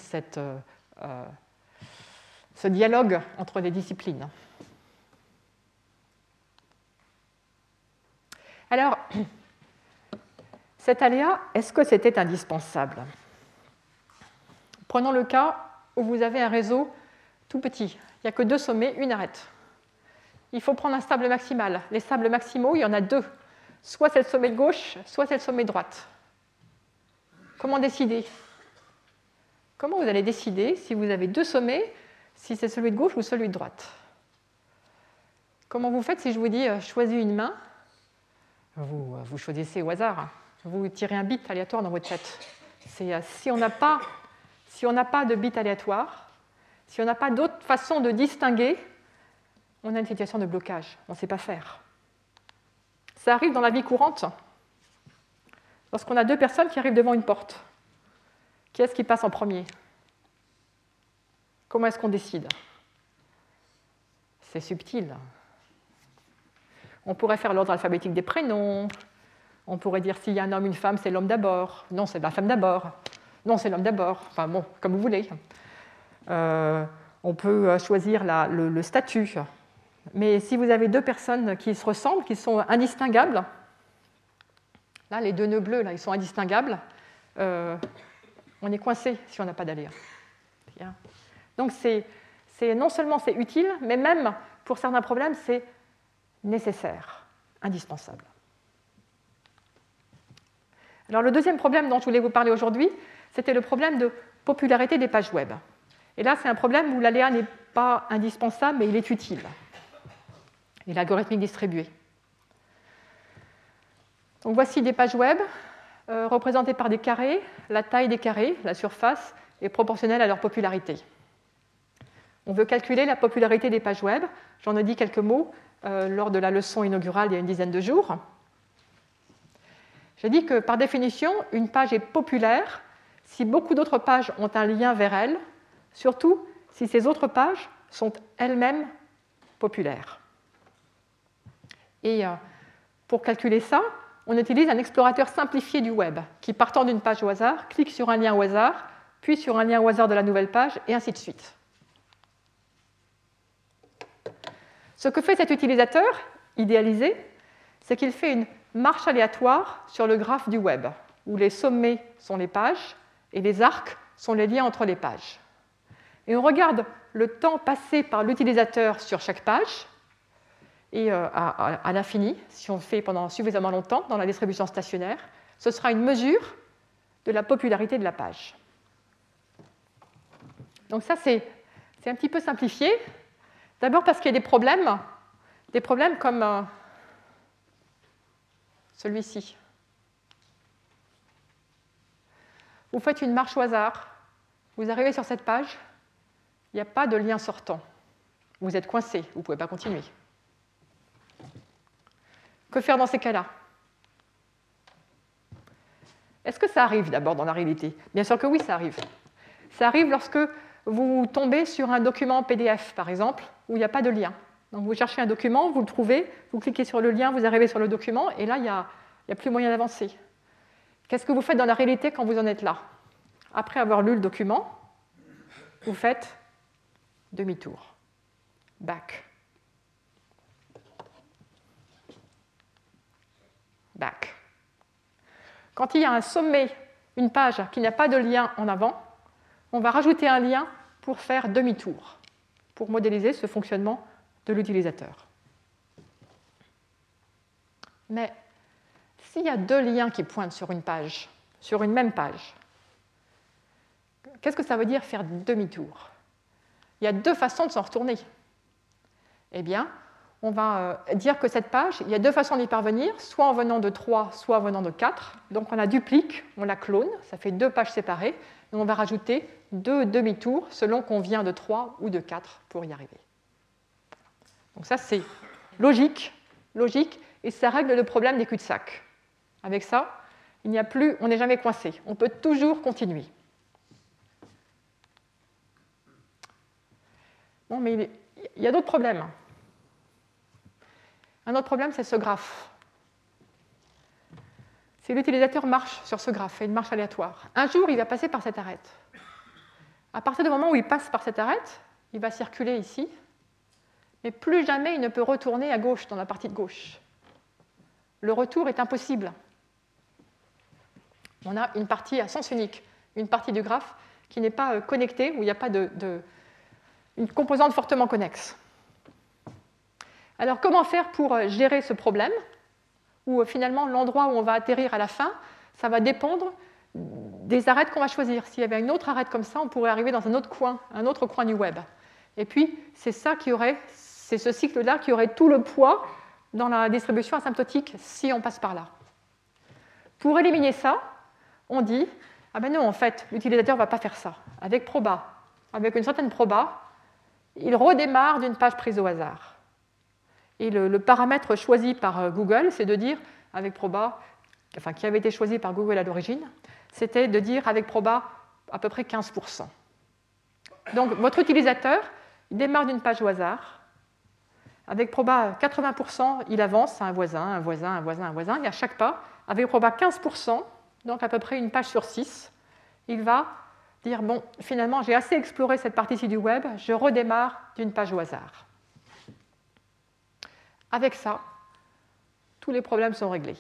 ce dialogue entre les disciplines. Alors, cet aléa, est-ce que c'était indispensable? Prenons le cas où vous avez un réseau tout petit. Il n'y a que deux sommets, une arête. Il faut prendre un stable maximal. Les stables maximaux, il y en a deux. Soit c'est le sommet de gauche, soit c'est le sommet droite. Comment décider? Comment vous allez décider si vous avez deux sommets, si c'est celui de gauche ou celui de droite? Comment vous faites si je vous dis euh, choisis une main? Vous, vous, choisissez au hasard. Vous tirez un bit aléatoire dans votre tête. Euh, si on n'a pas de bit aléatoire, si on n'a pas d'autre façon de distinguer, on a une situation de blocage. On ne sait pas faire. Ça arrive dans la vie courante. Lorsqu'on a deux personnes qui arrivent devant une porte, qui est-ce qui passe en premier? Comment est-ce qu'on décide? C'est subtil. On pourrait faire l'ordre alphabétique des prénoms. On pourrait dire s'il y a un homme, une femme, c'est l'homme d'abord. Non, c'est la femme d'abord. Non, c'est l'homme d'abord. Enfin bon, comme vous voulez. Euh, on peut euh, choisir le, statut. Mais si vous avez deux personnes qui se ressemblent, qui sont indistinguables, là, les deux nœuds bleus, là, ils sont indistinguables, euh, on est coincé si on n'a pas d'aléa. Donc c'est, non seulement c'est utile, mais même pour certains problèmes, c'est nécessaire, indispensable. Alors le deuxième problème dont je voulais vous parler aujourd'hui, c'était le problème de popularité des pages web. Et là, c'est un problème où l'aléa n'est pas indispensable, mais il est utile. Et l'algorithmique distribuée. Donc voici des pages web euh, représentées par des carrés. La taille des carrés, la surface, est proportionnelle à leur popularité. On veut calculer la popularité des pages web. J'en ai dit quelques mots euh, lors de la leçon inaugurale il y a une dizaine de jours. J'ai dit que par définition, une page est populaire si beaucoup d'autres pages ont un lien vers elle, surtout si ces autres pages sont elles-mêmes populaires. Et euh, pour calculer ça, on utilise un explorateur simplifié du web qui, partant d'une page au hasard, clique sur un lien au hasard, puis sur un lien au hasard de la nouvelle page, et ainsi de suite. Ce que fait cet utilisateur idéalisé, c'est qu'il fait une marche aléatoire sur le graphe du web, où les sommets sont les pages et les arcs sont les liens entre les pages. Et on regarde le temps passé par l'utilisateur sur chaque page, et euh, à, l'infini, si on le fait pendant suffisamment longtemps dans la distribution stationnaire, ce sera une mesure de la popularité de la page. Donc ça, c'est un petit peu simplifié, D'abord parce qu'il y a des problèmes, des problèmes comme euh, celui-ci. Vous faites une marche au hasard, vous arrivez sur cette page, il n'y a pas de lien sortant. Vous êtes coincé, vous ne pouvez pas continuer. Que faire dans ces cas-là? Est-ce que ça arrive d'abord dans la réalité? Bien sûr que oui, ça arrive. Ça arrive lorsque vous tombez sur un document PDF, par exemple, où il n'y a pas de lien. Donc vous cherchez un document, vous le trouvez, vous cliquez sur le lien, vous arrivez sur le document, et là, il n'y a, plus moyen d'avancer. Qu'est-ce que vous faites dans la réalité quand vous en êtes là? Après avoir lu le document, vous faites demi-tour. Back. Back. Quand il y a un sommet, une page qui n'a pas de lien en avant, on va rajouter un lien pour faire demi-tour, pour modéliser ce fonctionnement de l'utilisateur. Mais s'il y a deux liens qui pointent sur une page, sur une même page, qu'est-ce que ça veut dire faire demi-tour? Il y a deux façons de s'en retourner. Eh bien, on va euh, dire que cette page, il y a deux façons d'y parvenir, soit en venant de 3, soit en venant de 4. Donc on la duplique, on la clone, ça fait deux pages séparées, et on va rajouter deux demi-tours selon qu'on vient de 3 ou de 4 pour y arriver. Donc ça c'est logique, logique, et ça règle le problème des cul-de-sac. Avec ça, il n'y a plus, on n'est jamais coincé, on peut toujours continuer. Bon, mais il y a d'autres problèmes. Un autre problème, c'est ce graphe. Si l'utilisateur marche sur ce graphe, et une marche aléatoire, un jour, il va passer par cette arête. À partir du moment où il passe par cette arête, il va circuler ici, mais plus jamais il ne peut retourner à gauche, dans la partie de gauche. Le retour est impossible. On a une partie à sens unique, une partie du graphe qui n'est pas euh, connectée, où il n'y a pas de, une composante fortement connexe. Alors comment faire pour euh, gérer ce problème Où euh, finalement l'endroit où on va atterrir à la fin, ça va dépendre des arêtes qu'on va choisir. S'il y avait une autre arête comme ça, on pourrait arriver dans un autre coin, un autre coin du web. Et puis c'est ça qui aurait, c'est ce cycle-là qui aurait tout le poids dans la distribution asymptotique si on passe par là. Pour éliminer ça, on dit ah ben non, en fait, l'utilisateur ne va pas faire ça. Avec proba, avec une certaine proba, il redémarre d'une page prise au hasard. Et le, paramètre choisi par euh, Google, c'est de dire avec proba, enfin qui avait été choisi par Google à l'origine, c'était de dire avec proba à peu près 15%. Donc votre utilisateur il démarre d'une page au hasard. Avec proba 80%, il avance à un voisin, un voisin, un voisin, un voisin, et à chaque pas, avec proba 15%, donc à peu près une page sur 6, il va dire, bon, finalement, j'ai assez exploré cette partie-ci du web, je redémarre d'une page au hasard. Avec ça, tous les problèmes sont réglés.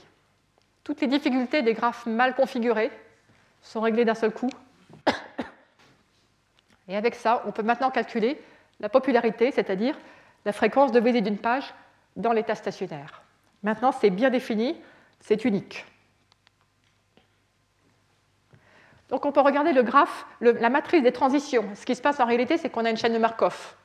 Toutes les difficultés des graphes mal configurés sont réglées d'un seul coup. Et avec ça, on peut maintenant calculer la popularité, c'est-à-dire la fréquence de visite d'une page dans l'état stationnaire. Maintenant, c'est bien défini, c'est unique. Donc on peut regarder le graphe, la matrice des transitions. Ce qui se passe en réalité, c'est qu'on a une chaîne de Markov.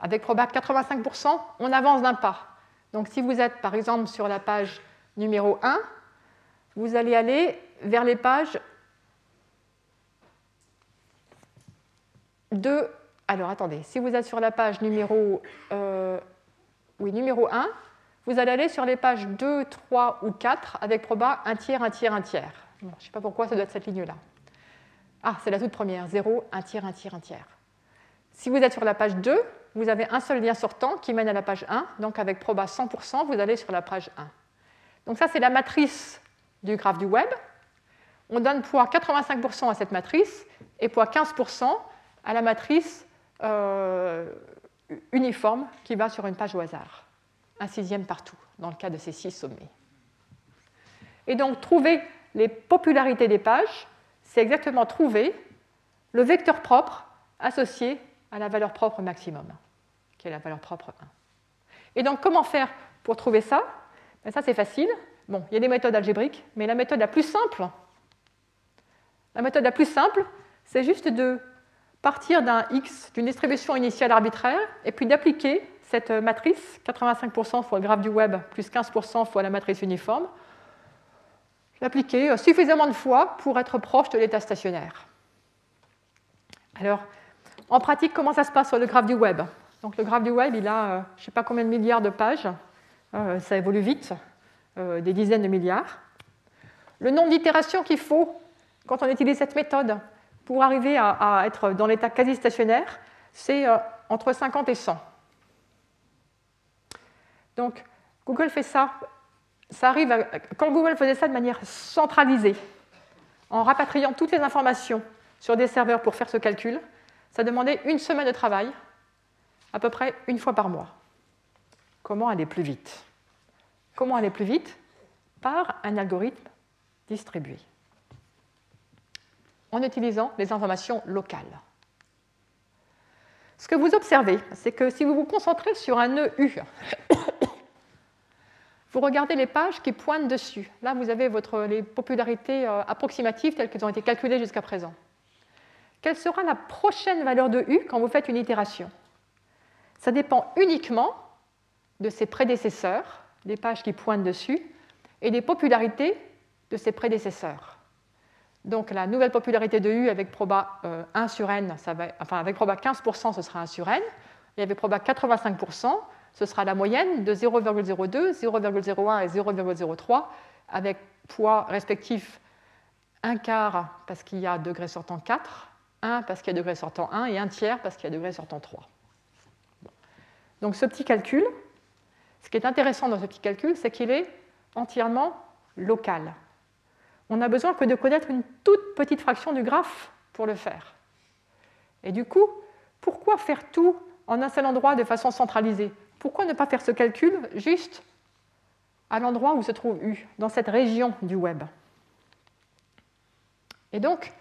Avec probab 85%, on avance d'un pas. Donc si vous êtes par exemple sur la page numéro 1, vous allez aller vers les pages 2. Alors attendez, si vous êtes sur la page numéro, euh, oui, numéro 1, vous allez aller sur les pages 2, 3 ou 4 avec proba 1 tiers, 1 tiers, 1 tiers. Je ne sais pas pourquoi ça doit être cette ligne-là. Ah, c'est la toute première, 0, 1 tiers, 1 tiers, 1 tiers. Si vous êtes sur la page 2, vous avez un seul lien sortant qui mène à la page 1. Donc avec proba 100%, vous allez sur la page 1. Donc ça, c'est la matrice du graphe du web. On donne poids 85% à cette matrice et poids 15% à la matrice euh, uniforme qui va sur une page au hasard. Un sixième partout, dans le cas de ces six sommets. Et donc, trouver les popularités des pages, c'est exactement trouver le vecteur propre associé à la valeur propre maximum, qui est la valeur propre 1. Et donc, comment faire pour trouver ça? Ben, Ça, c'est facile. Bon, il y a des méthodes algébriques, mais la méthode la plus simple, la méthode la plus simple, c'est juste de partir d'un x, d'une distribution initiale arbitraire, et puis d'appliquer cette matrice, 85% fois le graphe du web plus 15% fois la matrice uniforme, l'appliquer suffisamment de fois pour être proche de l'état stationnaire. Alors, en pratique, comment ça se passe sur le graphe du web? Donc le graphe du web, il a euh, je ne sais pas combien de milliards de pages, euh, ça évolue vite, euh, des dizaines de milliards. Le nombre d'itérations qu'il faut quand on utilise cette méthode pour arriver à, être dans l'état quasi stationnaire, c'est entre 50 et 100. Donc Google fait ça. Ça arrive quand Google faisait ça de manière centralisée, en rapatriant toutes les informations sur des serveurs pour faire ce calcul, ça demandait une semaine de travail, à peu près une fois par mois. Comment aller plus vite? Comment aller plus vite? Par un algorithme distribué. en utilisant les informations locales. Ce que vous observez, c'est que si vous vous concentrez sur un nœud U, vous regardez les pages qui pointent dessus. Là, vous avez votre, les popularités euh, approximatives telles qu'elles ont été calculées jusqu'à présent. Quelle sera la prochaine valeur de U quand vous faites une itération? Ça dépend uniquement de ses prédécesseurs, les pages qui pointent dessus, et des popularités de ses prédécesseurs. Donc la nouvelle popularité de U avec proba 1 euh, sur n, enfin avec proba 15%, ce sera 1 sur n, et avec proba 85%, ce sera la moyenne de 0,02, 0,01 et 0,03, avec poids respectif 1 quart parce qu'il y a degré sortant 4, 1 parce qu'il y a degré sortant 1 et 1 tiers parce qu'il y a degré sortant 3. Donc ce petit calcul, ce qui est intéressant dans ce petit calcul, c'est qu'il est entièrement local on n'a besoin que de connaître une toute petite fraction du graphe pour le faire. Et du coup, pourquoi faire tout en un seul endroit de façon centralisée? Pourquoi ne pas faire ce calcul juste à l'endroit où se trouve U, dans cette région du web? Et donc,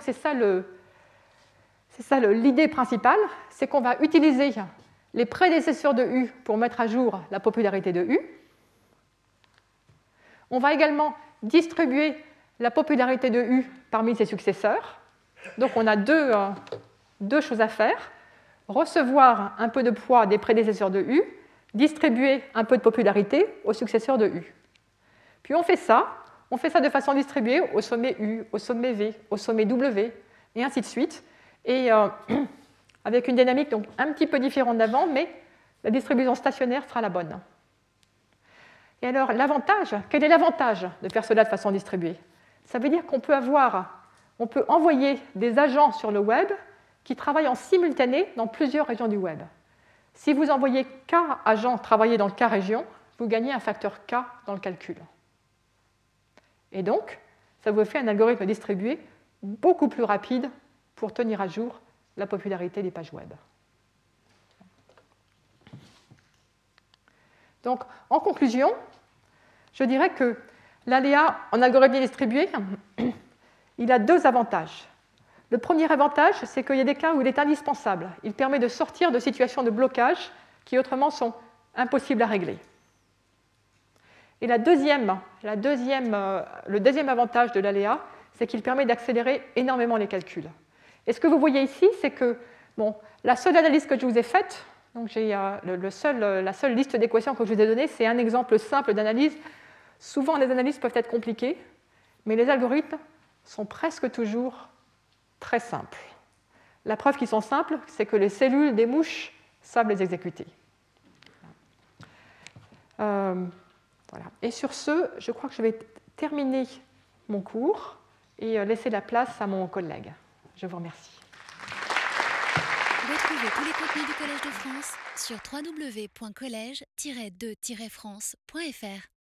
c'est ça l'idée principale, c'est qu'on va utiliser les prédécesseurs de U pour mettre à jour la popularité de U. On va également distribuer la popularité de U parmi ses successeurs. Donc on a deux, euh, deux, choses à faire. Recevoir un peu de poids des prédécesseurs de U, distribuer un peu de popularité aux successeurs de U. Puis on fait ça, on fait ça de façon distribuée au sommet U, au sommet V, au sommet W, et ainsi de suite. Et euh, avec une dynamique donc un petit peu différente d'avant, mais la distribution stationnaire sera la bonne. Et alors, l'avantage, quel est l'avantage de faire cela de façon distribuée? Ça veut dire qu'on peut avoir, on peut envoyer des agents sur le web qui travaillent en simultané dans plusieurs régions du web. Si vous envoyez K agents travailler dans K région, vous gagnez un facteur K dans le calcul. Et donc, ça vous fait un algorithme distribué beaucoup plus rapide pour tenir à jour la popularité des pages web. Donc, en conclusion, je dirais que l'aléa en algorithmie distribuée, il a deux avantages. Le premier avantage, c'est qu'il y a des cas où il est indispensable. Il permet de sortir de situations de blocage qui autrement sont impossibles à régler. Et euh, le deuxième avantage de l'aléa, c'est qu'il permet d'accélérer énormément les calculs. Et ce que vous voyez ici, c'est que bon, la seule analyse que je vous ai faite, donc euh, euh, la seule liste d'équations que je vous ai donnée, c'est un exemple simple d'analyse. Souvent, les analyses peuvent être compliquées, mais les algorithmes sont presque toujours très simples. La preuve qu'ils sont simples, c'est que les cellules des mouches savent les exécuter. Euh, voilà. Et sur ce, je crois que je vais terminer mon cours et laisser la place à mon collègue. Je vous remercie. Retrouvez tous les contenus du Collège de France sur www.colège-2-france.fr.